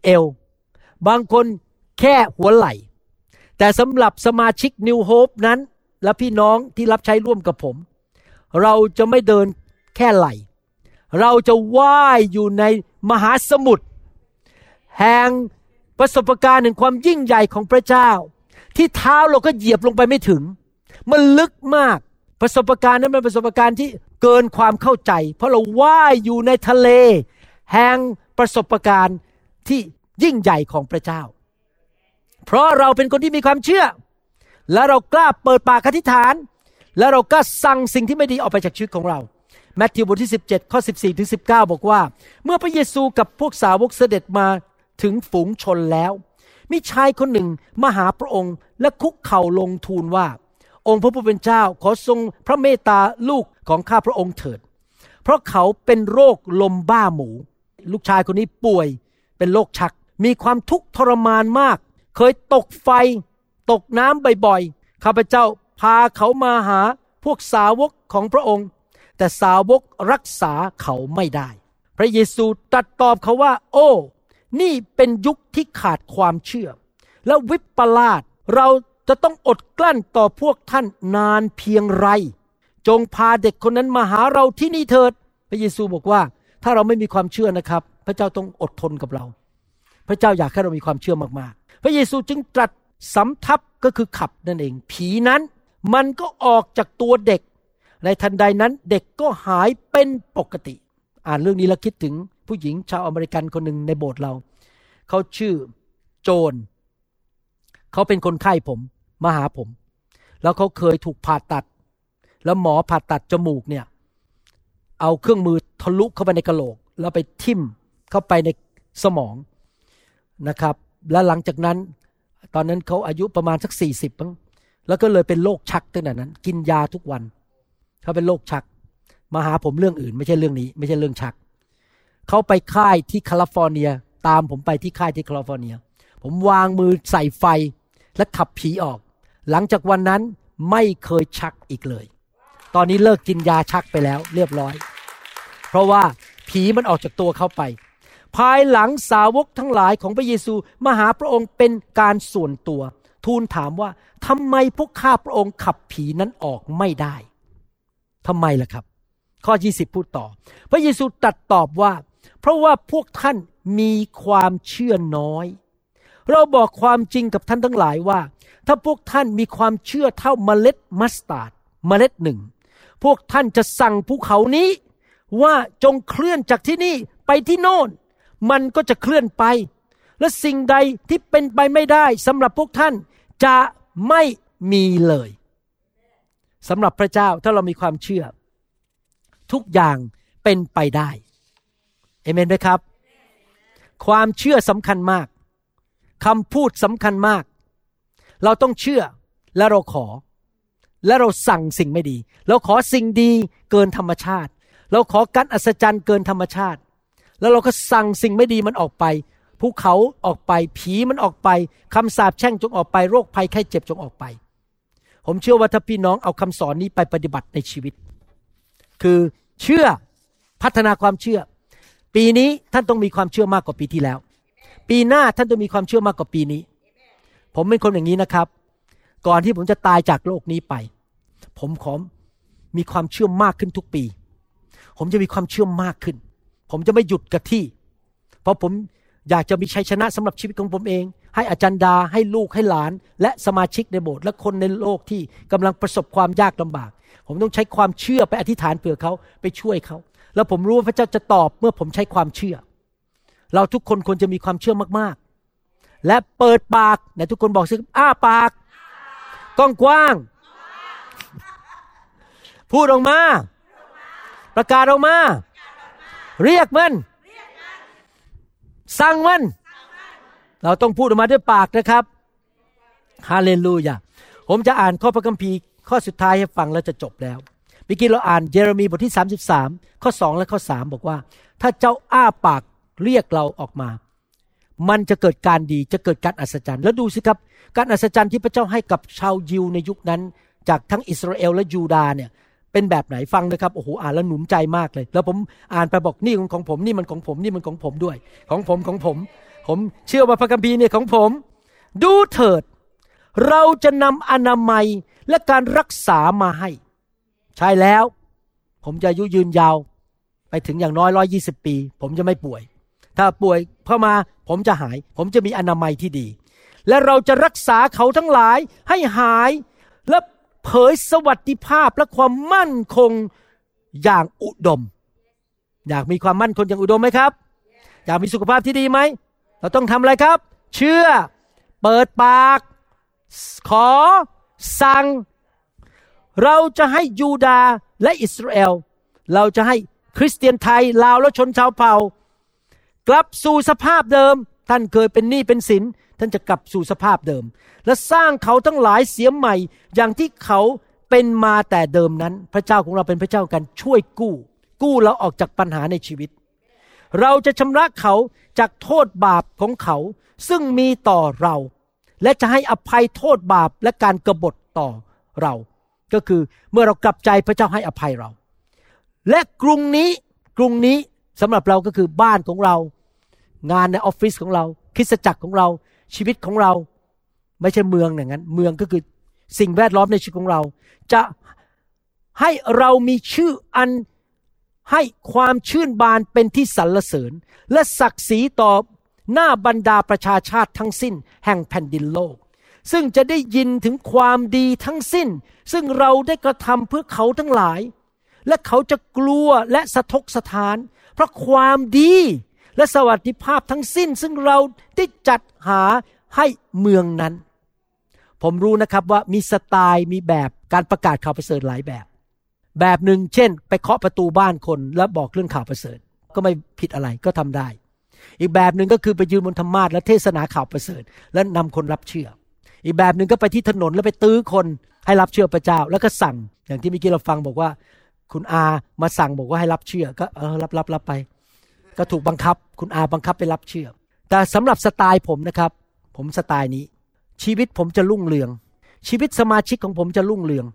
เอว บางคนแค่หัวไหล่ แต่สำหรับสมาชิกนิวโฮปนั้น และพี่น้องที่รับใช้ร่วมกับผม เราจะไม่เดินแค่ไหล เราจะว่ายอยู่ในมหาสมุทรแห่งประสบการณ์แห่งความยิ่งใหญ่ของพระเจ้า ที่เท้าเราก็เหยียบลงไปไม่ถึง มันลึกมากประสบการณ์นั้นเป็นประสบการณ์ที่เกินความเข้าใจ เพราะเราว่ายอยู่ในทะเล แห่งประสบการณ์ที่ยิ่งใหญ่ของพระเจ้า เพราะเราเป็นคนที่มีความเชื่อ และเรากล้าเปิดปากอธิษฐาน และเรากล้าสั่งสิ่งที่ไม่ดีออกไปจากชีวิตของเราแมทธิวบทที่ 17 ข้อ 14 ถึง 19 บอกว่า เมื่อพระเยซูกับพวกสาวกเสด็จมาถึงฝูงชนแล้ว มีชายคนหนึ่งมาหาพระองค์และคุกเข่าลงทูลว่า องค์พระผู้เป็นเจ้าขอทรงพระเมตตาลูกของข้าพระองค์เถิด เพราะเขาเป็นโรคลมบ้าหมู ลูกชายคนนี้ป่วยเป็นโรคชัก มีความทุกข์ทรมานมาก เคยตกไฟ ตกน้ำบ่อยๆข้าพเจ้า พาเขามาหาพวกสาวกของพระองค์ แต่สาวกรักษาเขาไม่ได้ พระเยซูตรัสตอบเขาว่า โอ้ นี่เป็นยุคที่ขาดความเชื่อ และวิปลาสเราจะต้องอดกลั้นต่อพวกท่านนานเพียงไร จงพาเด็กคนนั้นมาหาเราที่นี่เถิด พระเยซูบอกว่า ถ้าเราไม่มีความเชื่อนะครับ พระเจ้าต้องอดทนกับเรา พระเจ้าอยากให้เรามีความเชื่อมากๆ พระเยซูจึงตรัสสำทับก็คือขับนั่นเอง ผีนั้น มันก็ออกจากตัวเด็ก ในทันใดนั้นเด็กก็หายเป็นปกติ อ่านเรื่องนี้แล้วคิดถึงผู้หญิงชาวอเมริกันคนหนึ่งในโบสถ์เรา เขาชื่อโจน เขาเป็นคนไข้ผมมาหาผม แล้วเขาเคยถูกผ่าตัด แล้วหมอผ่าตัดจมูกเนี่ย เอาเครื่องมือทะลุเข้าไปในกระโหลก แล้วไปทิ่มเข้าไปในสมองนะครับ และหลังจากนั้น ตอนนั้นเขาอายุประมาณสักสี่สิบมั้ง แล้วก็เลยเป็นโรคชักตั้งแต่นั้น กินยาทุกวันเขาเป็นโรคชัก มาหาผมเรื่องอื่น ไม่ใช่เรื่องนี้ ไม่ใช่เรื่องชัก เขาไปค่ายที่แคลิฟอร์เนีย ตามผมไปที่ค่ายที่แคลิฟอร์เนีย ผมวางมือใส่ไฟและขับผีออก หลังจากวันนั้นไม่เคยชักอีกเลย ตอนนี้เลิกกินยาชักไปแล้ว เรียบร้อย เพราะว่าผีมันออกจากตัวเขาไป ภายหลังสาวกทั้งหลายของพระเยซูมาหาพระองค์เป็นการส่วนตัว ทูลถามว่าทำไมพวกข้าพระองค์ขับผีนั้นออกไม่ได้ทำไมล่ะครับ ข้อ 20 พูดต่อ พระเยซูตรัสตอบว่า เพราะว่าพวกท่านมีความเชื่อน้อย เราบอกความจริงกับท่านทั้งหลายว่า ถ้าพวกท่านมีความเชื่อเท่าเมล็ดมัสตาร์ดเมล็ดหนึ่ง พวกท่านจะสั่งภูเขานี้ ว่าจงเคลื่อนจากที่นี่ไปที่โน่น มันก็จะเคลื่อนไป และสิ่งใดที่เป็นไปไม่ได้สำหรับพวกท่าน จะไม่มีเลยสำหรับพระเจ้าถ้าเรามีความเชื่อ ทุกอย่างเป็นไปได้เอเมนไหมครับ ความเชื่อสำคัญมากคำพูดสำคัญมาก เราต้องเชื่อและเราขอ และเราสั่งสิ่งไม่ดี เราขอสิ่งดีเกินธรรมชาติ เราขอการอัศจรรย์เกินธรรมชาติ แล้วเราก็สั่งสิ่งไม่ดีมันออกไป ภูเขาออกไป ผีมันออกไปคำสาปแช่งจงออกไปโรคภัยไข้เจ็บจงออกไป ผมเชื่อว่าถ้าพี่น้องเอาคำสอนนี้ไปปฏิบัติในชีวิต คือเชื่อพัฒนาความเชื่อ ปีนี้ท่านต้องมีความเชื่อมากกว่าปีที่แล้ว ปีหน้าท่านต้องมีความเชื่อมากกว่าปีนี้ ผมเป็นคนอย่างนี้นะครับ ก่อนที่ผมจะตายจากโลกนี้ไป ผมขอมีความเชื่อมากขึ้นทุกปี ผมจะมีความเชื่อมากขึ้น ผมจะไม่หยุดกับที่ เพราะผม อยากจะมีชัยชนะสำหรับชีวิตของผมเอง ให้อาจารย์ดาให้ลูกให้หลาน และสมาชิกในโบสถ์และคนในโลกที่กำลังประสบความยากลำบาก ผมต้องใช้ความเชื่อไปอธิษฐานเผื่อเขาไปช่วยเขา แล้วผมรู้ว่าพระเจ้าจะตอบเมื่อผมใช้ความเชื่อ เราทุกคนควรจะมีความเชื่อมากๆ และเปิดปากไหนทุกคนบอกสิอ้าปากกว้างกว้างพูดออกมา ประกาศออกมา เรียกมัน สั่งมัน เราต้องพูดออกมาด้วยปากนะครับฮาเลลูยาผมจะอ่านข้อพระคัมภีร์ข้อสุดท้ายให้ฟังแล้วจะจบแล้วเมื่อกี้เราอ่านเยเรมีบทที่ 33 ข้อ 2 และข้อ 3 บอกว่า ถ้าเจ้าอ้าปากเรียกเราออกมา มันจะเกิดการดีจะเกิดการอัศจรรย์ แล้วดูสิครับ การอัศจรรย์ที่พระเจ้าให้กับชาวยิวในยุคนั้น จากทั้งอิสราเอลและยูดาห์เนี่ย เป็นแบบไหนฟังนะครับโอ้โหอ่านแล้วหนุนใจมากเลย แล้วผมอ่านไปบอกนี่ของผมนี่มันของผมนี่มันของผมด้วย ของผมของผม ผมเชื่อว่าพระคัมภีร์เนี่ยของผม ดูเถิด เราจะนำอนามัยและการรักษามาให้ ใช่แล้ว ผมจะอายุยืนยาว ไปถึงอย่างน้อยร้อยี่สิบปี ผมจะไม่ป่วย ถ้าป่วยเข้ามาผมจะหาย ผมจะมีอนามัยที่ดี และเราจะรักษาเขาทั้งหลายให้หาย เผยสวัสดิภาพและความมั่นคงอย่างอุดม อยากมีความมั่นคงอย่างอุดมไหมครับ อยากมีสุขภาพที่ดีไหม เราต้องทำอะไรครับ เชื่อ เปิดปาก ขอ สั่ง เราจะให้ยูดาห์และอิสราเอล เราจะให้คริสเตียนไทย ลาวและชนชาวเผ่า กลับสู่สภาพเดิม ท่านเคยเป็นหนี้เป็นสิน ท่านจะกลับสู่สภาพเดิม และสร้างเขาทั้งหลายเสียใหม่ อย่างที่เขาเป็นมาแต่เดิมนั้น พระเจ้าของเราเป็นพระเจ้ากันช่วยกู้ กู้เราออกจากปัญหาในชีวิต เราจะชำระเขาจากโทษบาปของเขา ซึ่งมีต่อเรา และจะให้อภัยโทษบาปและการกรบฏต่อเรา ก็คือเมื่อเรากลับใจพระเจ้าให้อภัยเรา และกรุงนี้กรุงนี้สำหรับเราก็คือบ้านของเรา งานในออฟฟิศของเราคริสตจักรของเรา ชีวิตของเรา ไม่ใช่เมืองอย่างนั้น เมืองก็คือสิ่งแวดล้อมในชีวิตของเรา จะให้เรามีชื่ออันให้ความชื่นบานเป็นที่สรรเสริญ และศักดิ์ศรีต่อหน้าบรรดาประชาชาติทั้งสิ้น แห่งแผ่นดินโลก ซึ่งจะได้ยินถึงความดีทั้งสิ้น ซึ่งเราได้กระทำเพื่อเขาทั้งหลาย และเขาจะกลัวและสะทกสถาน เพราะความดี และสวัสดิภาพทั้งสิ้น ซึ่งเราได้จัดหาให้เมืองนั้น ผมรู้นะครับว่ามีสไตล์มีแบบการประกาศข่าวประเสริฐหลายแบบ แบบหนึ่งเช่น ไปเคาะประตูบ้านคนแล้วบอกเรื่องข่าวประเสริฐ ก็ไม่ผิดอะไรก็ทำได้ อีกแบบหนึ่งก็คือไปยืนบนธรรมาสและเทศนาข่าวประเสริฐ และนำคนรับเชื่อ อีกแบบหนึ่งก็ไปที่ถนนแล้วไปตื้อคนให้รับเชื่อพระเจ้าแล้วก็สั่ง อย่างที่เมื่อกี้เราฟังบอกว่า คุณอามาสั่งบอกว่าให้รับเชื่อก็เออรับรับรับไป ก็ถูกบังคับ คุณอาบังคับไปรับเชื่อ แต่สำหรับสไตล์ผมนะครับ ผมสไตล์นี้ ชีวิตผมจะรุ่งเรือง ชีวิตสมาชิกของผมจะรุ่งเรือง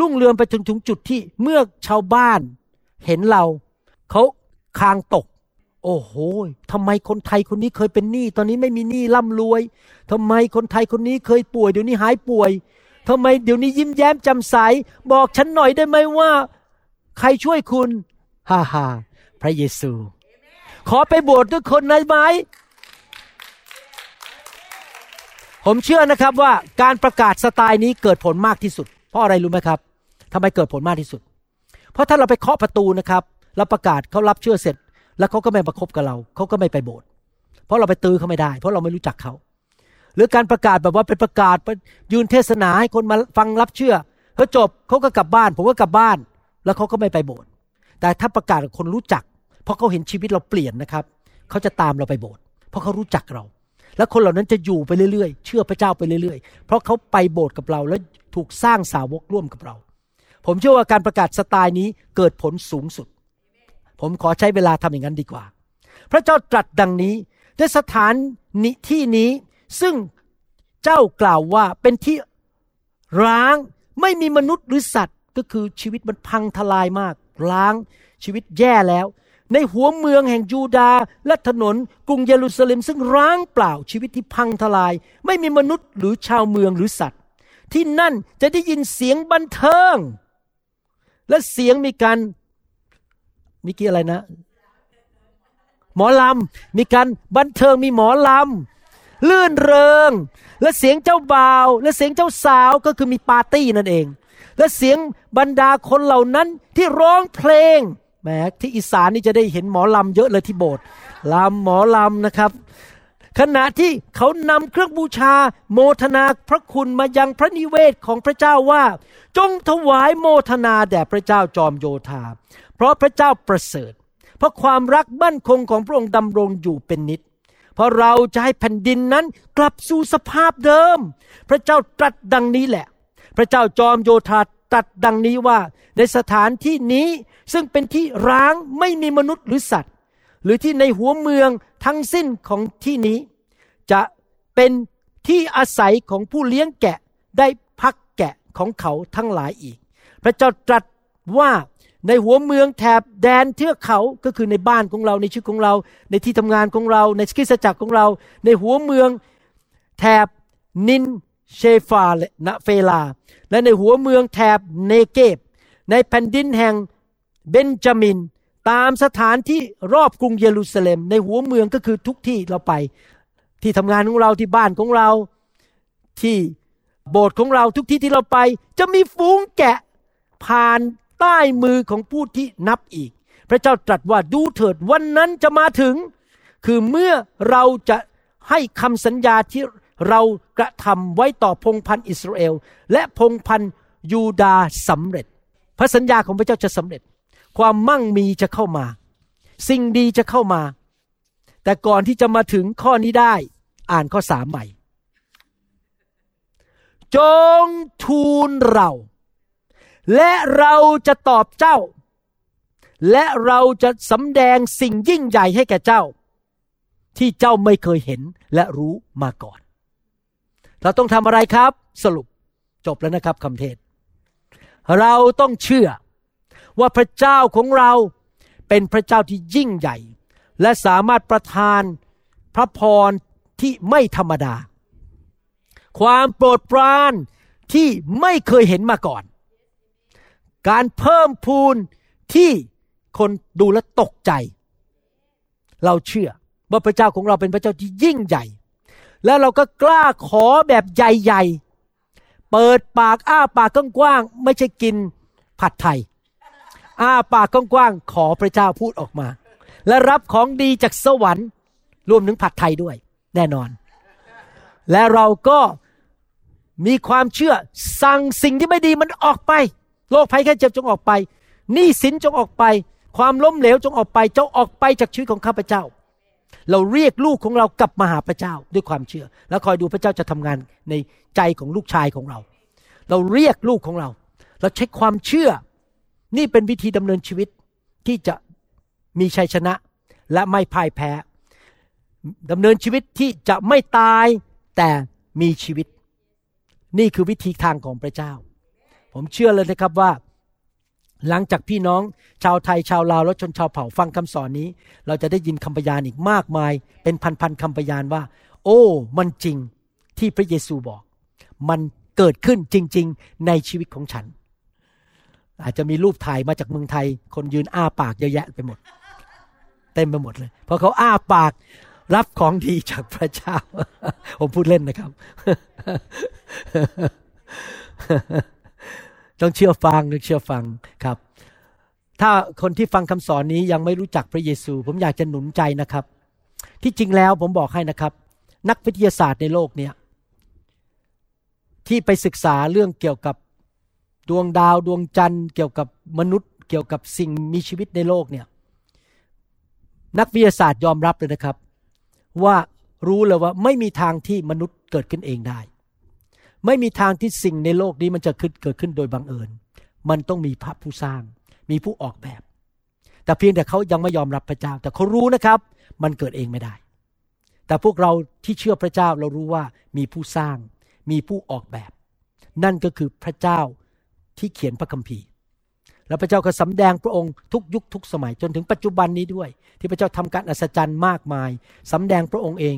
รุ่งเรืองไปถึงถึงจุดที่เมื่อชาวบ้านเห็นเราเขาคางตก โอ้โหทำไมคนไทยคนนี้เคยเป็นหนี้ตอนนี้ไม่มีหนี้ร่ำรวยทำไมคนไทยคนนี้เคยป่วยเดี๋ยวนี้หายป่วยทำไมเดี๋ยวนี้ยิ้มแย้มแจำใส บอกฉันหน่อยได้ไหมว่า ใครช่วยคุณ ฮ่าฮ่าพระเยซู ขอไปโบสถ์ด้วยคนได้ไหมผมเชื่อนะครับว่าการประกาศสไตล์นี้เกิดผลมากที่สุด เพราะอะไรรู้ไหมครับทำไมเกิดผลมากที่สุด เพราะถ้าเราไปเคาะประตูนะครับแล้วประกาศเขารับเชื่อเสร็จ แล้วเขาก็ไม่ประคบกับเราเขาก็ไม่ไปโบสถ์เพราะเราไปตื้อเขาไม่ได้ เพราะเราไม่รู้จักเขาหรือการประกาศแบบว่าเป็นประกาศยืนเทศนาให้คนมาฟังรับเชื่อพอจบเขาก็กลับบ้าน ผมก็กลับบ้าน แล้วเขาก็ไม่ไปโบสถ์แต่ถ้าประกาศกับคนรู้จัก พราะเขาเห็นชีวิตเราเปลี่ยนนะครับ เขาจะตามเราไปโบสถ์เพราะเขารู้จักเรา แล้วคนเหล่านั้นจะอยู่ไปเรื่อยๆ เชื่อพระเจ้าไปเรื่อยๆ เพราะเขาไปโบสถ์กับเราและถูกสร้างสาวกร่วมกับเรา ผมเชื่อว่าการประกาศสไตล์นี้เกิดผลสูงสุด ผมขอใช้เวลาทำอย่างนั้นดีกว่า พระเจ้าตรัสดังนี้ในสถานนิที่นี้ซึ่งเจ้ากล่าวว่าเป็นที่ร้างไม่มีมนุษย์หรือสัตว์ก็คือชีวิตมันพังทลายมาก ร้างชีวิตแย่แล้ว ในหัวเมืองแห่งยูดาห์และถนนกรุงเยรูซาเล็มซึ่งร้างเปล่าชีวิตที่พังทลาย ไม่มีมนุษย์หรือชาวเมืองหรือสัตว์ ที่นั่นจะได้ยินเสียงบันเทิง และเสียงมีการมีกี่อะไรนะ หมอลำมีการบันเทิงมีหมอลำลื่นเริง และเสียงเจ้าบ่าว และเสียงเจ้าสาวก็คือมีปาร์ตี้นั่นเอง และเสียงบรรดาคนเหล่านั้นที่ร้องเพลง แหมที่อีสานนี่จะได้เห็นหมอลำเยอะเลยที่โบสถ์ลำหมอลำนะครับ ขณะที่เขานำเครื่องบูชาโมทนาพระคุณมายังพระนิเวศของพระเจ้าว่า จงถวายโมทนาแด่พระเจ้าจอมโยธา เพราะพระเจ้าประเสริฐ เพราะความรักมั่นคงของพระองค์ดำรงอยู่เป็นนิจเพราะเราจะให้แผ่นดินนั้นกลับสู่สภาพเดิม พระเจ้าตรัสดังนี้แหละ พระเจ้าจอมโยธา ตรัสดังนี้ว่าในสถานที่นี้ซึ่งเป็นที่ร้างไม่มีมนุษย์หรือสัตว์ หรือที่ในหัวเมืองทั้งสิ้นของที่นี้ จะเป็นที่อาศัยของผู้เลี้ยงแกะได้พักแกะของเขาทั้งหลายอีก พระเจ้าตรัสว่าในหัวเมืองแถบแดนเทือกเขาก็คือในบ้านของเราในชีวิตของเรา ในที่ทำงานของเรา ในคริสตจักรของเรา ในหัวเมืองแถบนิน เชฟาและนเฟลา และในหัวเมืองแถบเนเกบ ในแผ่นดินแห่งเบนจามิน ตามสถานที่รอบกรุงเยรูซาเล็ม ในหัวเมืองก็คือทุกที่เราไป ที่ทำงานของเราที่บ้านของเรา ที่โบสถ์ของเราทุกที่ที่เราไป จะมีฝูงแกะผ่านใต้มือของผู้ที่นับอีก พระเจ้าตรัสว่าดูเถิดวันนั้นจะมาถึง คือเมื่อเราจะให้คำสัญญาที่ เรากระทำไว้ต่อพงพันอิสราเอล และพงพันยูดาห์สำเร็จ พระสัญญาของพระเจ้าจะสำเร็จ ความมั่งมีจะเข้ามา สิ่งดีจะเข้ามา แต่ก่อนที่จะมาถึงข้อนี้ได้ อ่านข้อสามใหม่ จงทูลเรา และเราจะตอบเจ้า และเราจะสำแดงสิ่งยิ่งใหญ่ให้แก่เจ้าที่เจ้าไม่เคยเห็นและรู้มาก่อน เราต้องทำอะไรครับ สรุปจบแล้วนะครับคำเทศ เราต้องเชื่อว่าพระเจ้าของเราเป็นพระเจ้าที่ยิ่งใหญ่ และสามารถประทานพระพรที่ไม่ธรรมดา ความโปรดปรานที่ไม่เคยเห็นมาก่อน การเพิ่มพูนที่คนดูแลตกใจ เราเชื่อว่าพระเจ้าของเราเป็นพระเจ้าที่ยิ่งใหญ่ แล้วเราก็กล้าขอแบบใหญ่ๆ เปิดปากอ้าปากกว้างๆ ไม่ใช่กินผัดไทย อ้าปากกว้างๆ ขอพระเจ้าพูดออกมา และรับของดีจากสวรรค์ รวมถึงผัดไทยด้วย แน่นอน และเราก็มีความเชื่อสั่งสิ่งที่ไม่ดีมันออกไป โรคภัยแค่เจ็บจงออกไปหนี้สินจงออกไป ความล้มเหลวจงออกไปจงออกไปจากชีวิตของข้าพเจ้า เราเรียกลูกของเรากลับมาหาพระเจ้าด้วยความเชื่อ แล้วคอยดูพระเจ้าจะทำงานในใจของลูกชายของเรา เราเรียกลูกของเรา เราใช้ความเชื่อ นี่เป็นวิธีดำเนินชีวิตที่จะมีชัยชนะและไม่พ่ายแพ้ดำเนินชีวิตที่จะไม่ตายแต่มีชีวิต นี่คือวิธีทางของพระเจ้า ผมเชื่อเลยนะครับว่า หลังจากพี่น้องชาวไทยชาวลาวและชนชาวเผ่าฟังคำสอนนี้ เราจะได้ยินคำพยานอีกมากมาย เป็นพันๆคำพยานว่า โอ้ มันจริงที่พระเยซูบอก มันเกิดขึ้นจริง ๆ ในชีวิตของฉัน อาจจะมีรูปถ่ายมาจากเมืองไทย คนยืนอ้าปากเยอะแยะไปหมด เต็มไปหมดเลย เพราะเขาอ้าปากรับของดีจากพระเจ้า ผมพูดเล่นนะครับ ต้องเชื่อฟังต้องเชื่อฟังครับ ถ้าคนที่ฟังคำสอนนี้ยังไม่รู้จักพระเยซู ผมอยากจะหนุนใจนะครับ ที่จริงแล้วผมบอกให้นะครับ นักวิทยาศาสตร์ในโลกเนี้ยที่ไปศึกษาเรื่องเกี่ยวกับดวงดาวดวงจันทร์ เกี่ยวกับมนุษย์ เกี่ยวกับสิ่งมีชีวิตในโลกเนี่ยนักวิทยาศาสตร์ยอมรับเลยนะครับ ว่ารู้เลยว่าไม่มีทางที่มนุษย์เกิดขึ้นเองได้ ไม่มีทางที่สิ่งในโลกนี้มันจะเกิดขึ้นโดยบังเอิญ มันต้องมีพระผู้สร้าง มีผู้ออกแบบ แต่เพียงแต่เขายังไม่ยอมรับพระเจ้า แต่เขารู้นะครับ มันเกิดเองไม่ได้ แต่พวกเราที่เชื่อพระเจ้าเรารู้ว่ามีผู้สร้าง มีผู้ออกแบบ นั่นก็คือพระเจ้าที่เขียนพระคัมภีร์ แล้วพระเจ้าก็สำแดงพระองค์ทุกยุคทุกสมัยจนถึงปัจจุบันนี้ด้วย ที่พระเจ้าทำการอัศจรรย์มากมายสำแดงพระองค์เอง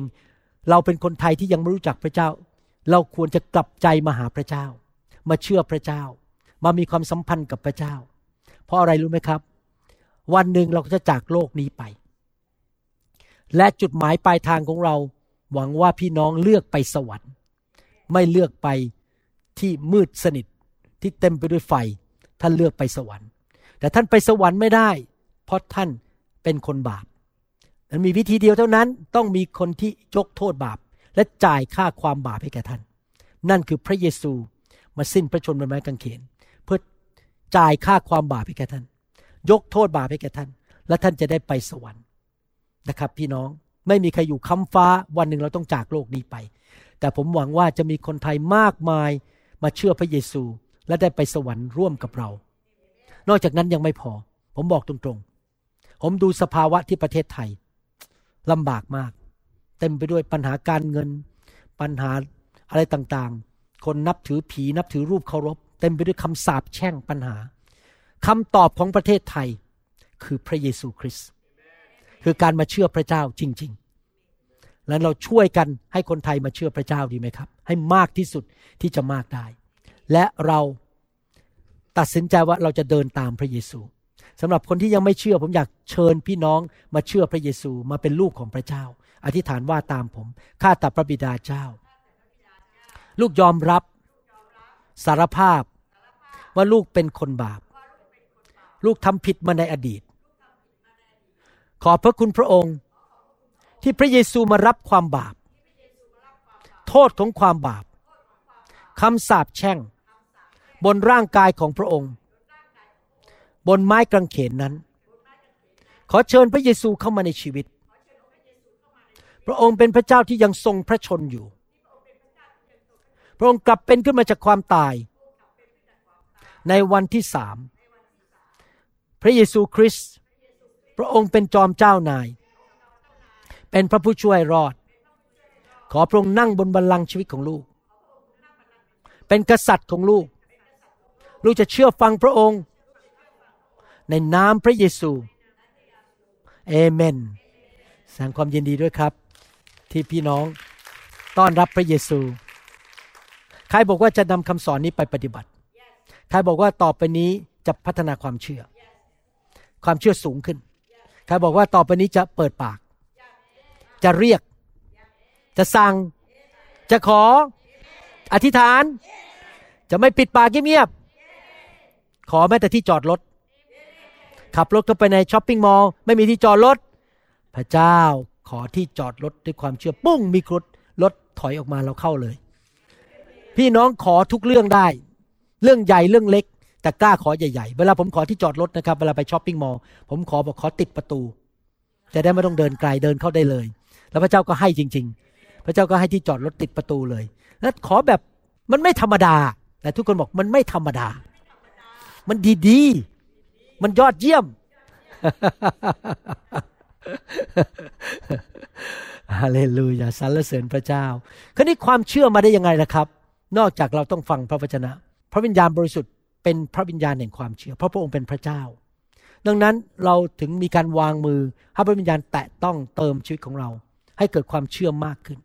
เราเป็นคนไทยที่ยังไม่รู้จักพระเจ้า เราควรจะกลับใจมาหาพระเจ้า มาเชื่อพระเจ้า มามีความสัมพันธ์กับพระเจ้า เพราะอะไรรู้ไหมครับ วันหนึ่งเราก็จะจากโลกนี้ไป และจุดหมายปลายทางของเรา หวังว่าพี่น้องเลือกไปสวรรค์ ไม่เลือกไปที่มืดสนิทที่เต็มไปด้วยไฟ ท่านเลือกไปสวรรค์ แต่ท่านไปสวรรค์ไม่ได้ เพราะท่านเป็นคนบาปมันมีวิธีเดียวเท่านั้นต้องมีคนที่ยกโทษบาป และจ่ายค่าความบาปให้แก่ท่าน นั่นคือพระเยซูมาสิ้นพระชนม์บนไม้กางเขน เพื่อจ่ายค่าความบาปให้แก่ท่าน ยกโทษบาปให้แก่ท่าน และท่านจะได้ไปสวรรค์นะครับ พี่น้องไม่มีใครอยู่ค้ำฟ้าวันหนึ่งเราต้องจากโลกนี้ไป แต่ผมหวังว่าจะมีคนไทยมากมายมาเชื่อพระเยซู และได้ไปสวรรค์ร่วมกับเรา นอกจากนั้นยังไม่พอ ผมบอกตรงๆ ผมดูสภาวะที่ประเทศไทยลำบากมาก เต็มไปด้วยปัญหาการเงิน ปัญหาอะไรต่างๆ คนนับถือผีนับถือรูปเคารพ เต็มไปด้วยคำสาปแช่งปัญหาคำตอบของประเทศไทยคือพระเยซูคริสต์คือการมาเชื่อพระเจ้าจริง ๆ และเราช่วยกันให้คนไทยมาเชื่อพระเจ้าดีไหมครับ ให้มากที่สุดที่จะมากได้ และเราตัดสินใจว่าเราจะเดินตามพระเยซูสำหรับคนที่ยังไม่เชื่อผมอยากเชิญพี่น้องมาเชื่อพระเยซูมาเป็นลูกของพระเจ้า อธิษฐานว่าตามผม ข้าแต่พระบิดาเจ้า ลูกยอมรับสารภาพว่าลูกเป็นคนบาป ลูกทำผิดมาในอดีต ขอพระคุณพระองค์ ที่พระเยซูมารับความบาป โทษของความบาปคำสาปแช่ง บนร่างกายของพระองค์ บนไม้กางเขนนั้น ขอเชิญพระเยซูเข้ามาในชีวิต พระองค์เป็นพระเจ้าที่ยังทรงพระชนอยู่ พระองค์กลับเป็นขึ้นมาจากความตาย ในวันที่สามพระเยซูคริสต์พระองค์เป็นจอมเจ้านาย เป็นพระผู้ช่วยรอด ขอพระองค์นั่งบนบัลลังก์ชีวิตของลูก เป็นกษัตริย์ของลูก ลูกจะเชื่อฟังพระองค์ ในนามพระเยซูเอเมนแสดงความยินดีด้วยครับ ที่พี่น้องต้อนรับพระเยซู ใครบอกว่าจะนำคำสอนนี้ไปปฏิบัติ ใครบอกว่าต่อไปนี้จะพัฒนาความเชื่อ ความเชื่อสูงขึ้น ใครบอกว่าต่อไปนี้จะเปิดปาก จะเรียก จะสั่ง จะขอ อธิษฐาน จะไม่ปิดปากเงียบๆ ขอแม้แต่ที่จอดรถ ขับรถเข้าไปในช้อปปิ้งมอลล์ไม่มีที่จอดรถ พระเจ้า ขอที่จอดรถด้วยความเชื่อปุ้งมีครุฑรถถอยออกมาเราเข้าเลย พี่น้องขอทุกเรื่องได้ เรื่องใหญ่เรื่องเล็ก แต่กล้าขอใหญ่ๆ เวลาผมขอที่จอดรถนะครับ เวลาไปช้อปปิ้งมอลล์ผมขอบอกขอติดประตู จะได้ไม่ต้องเดินไกลเดินเข้าได้เลย แล้วพระเจ้าก็ให้จริง ๆ พระเจ้าก็ให้ที่จอดรถติดประตูเลยแล้วขอแบบมันไม่ธรรมดา แต่ทุกคนบอกมันไม่ธรรมดา มันดีๆ มันยอดเยี่ยม ฮาเลลูยาสรรเสริญพระเจ้าคราวนี้ความเชื่อมาได้ยังไงล่ะครับ นอกจากเราต้องฟังพระวจนะ พระวิญญาณบริสุทธิ์เป็นพระวิญญาณแห่งความเชื่อ เพราะพระองค์เป็นพระเจ้า ดังนั้นเราถึงมีการวางมือให้พระวิญญาณแตะต้องเติมชีวิตของเรา ให้เกิดความเชื่อมากขึ้น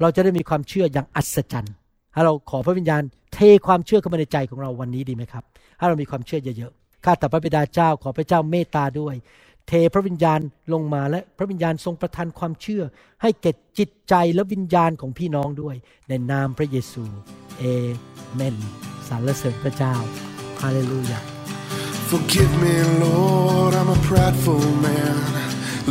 เราจะได้มีความเชื่ออย่างอัศจรรย์ให้เราขอพระวิญญาณเทความเชื่อเข้ามาในใจของเราวันนี้ดีไหมครับ ให้เรามีความเชื่อเยอะๆ ข้าแต่พระบิดาเจ้าขอพระเจ้าเมตตาด้วย เทพระวิญญาณลงมาและพระวิญญาณทรงประทานความเชื่อ ให้แก่จิตใจและวิญญาณของพี่น้องด้วย ในนามพระเยซู เอเมนสรรเสริญพระเจ้าฮาเลลูยา Forgive me, Lord, I'm a prideful man.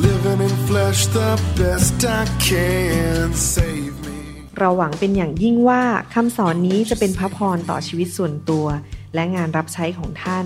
Living in flesh the best I can. Save me. เราหวังเป็นอย่างยิ่งว่าคำสอนนี้จะเป็นพระพรต่อชีวิตส่วนตัว และงานรับใช้ของท่าน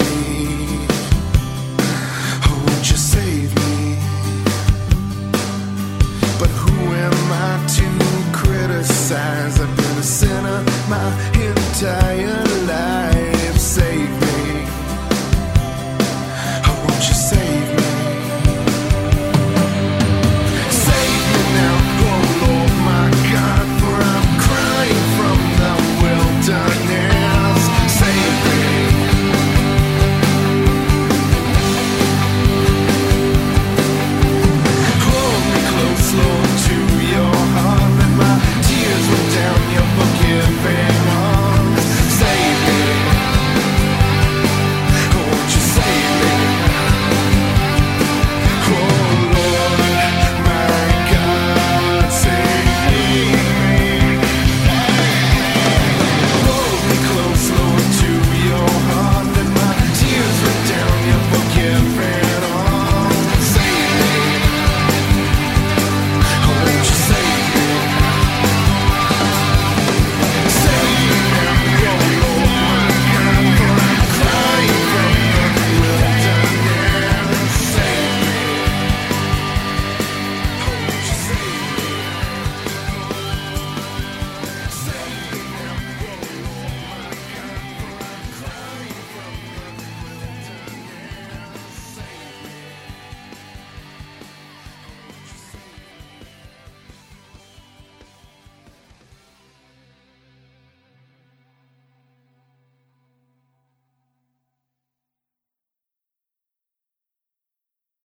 I've been a sinner my entire life.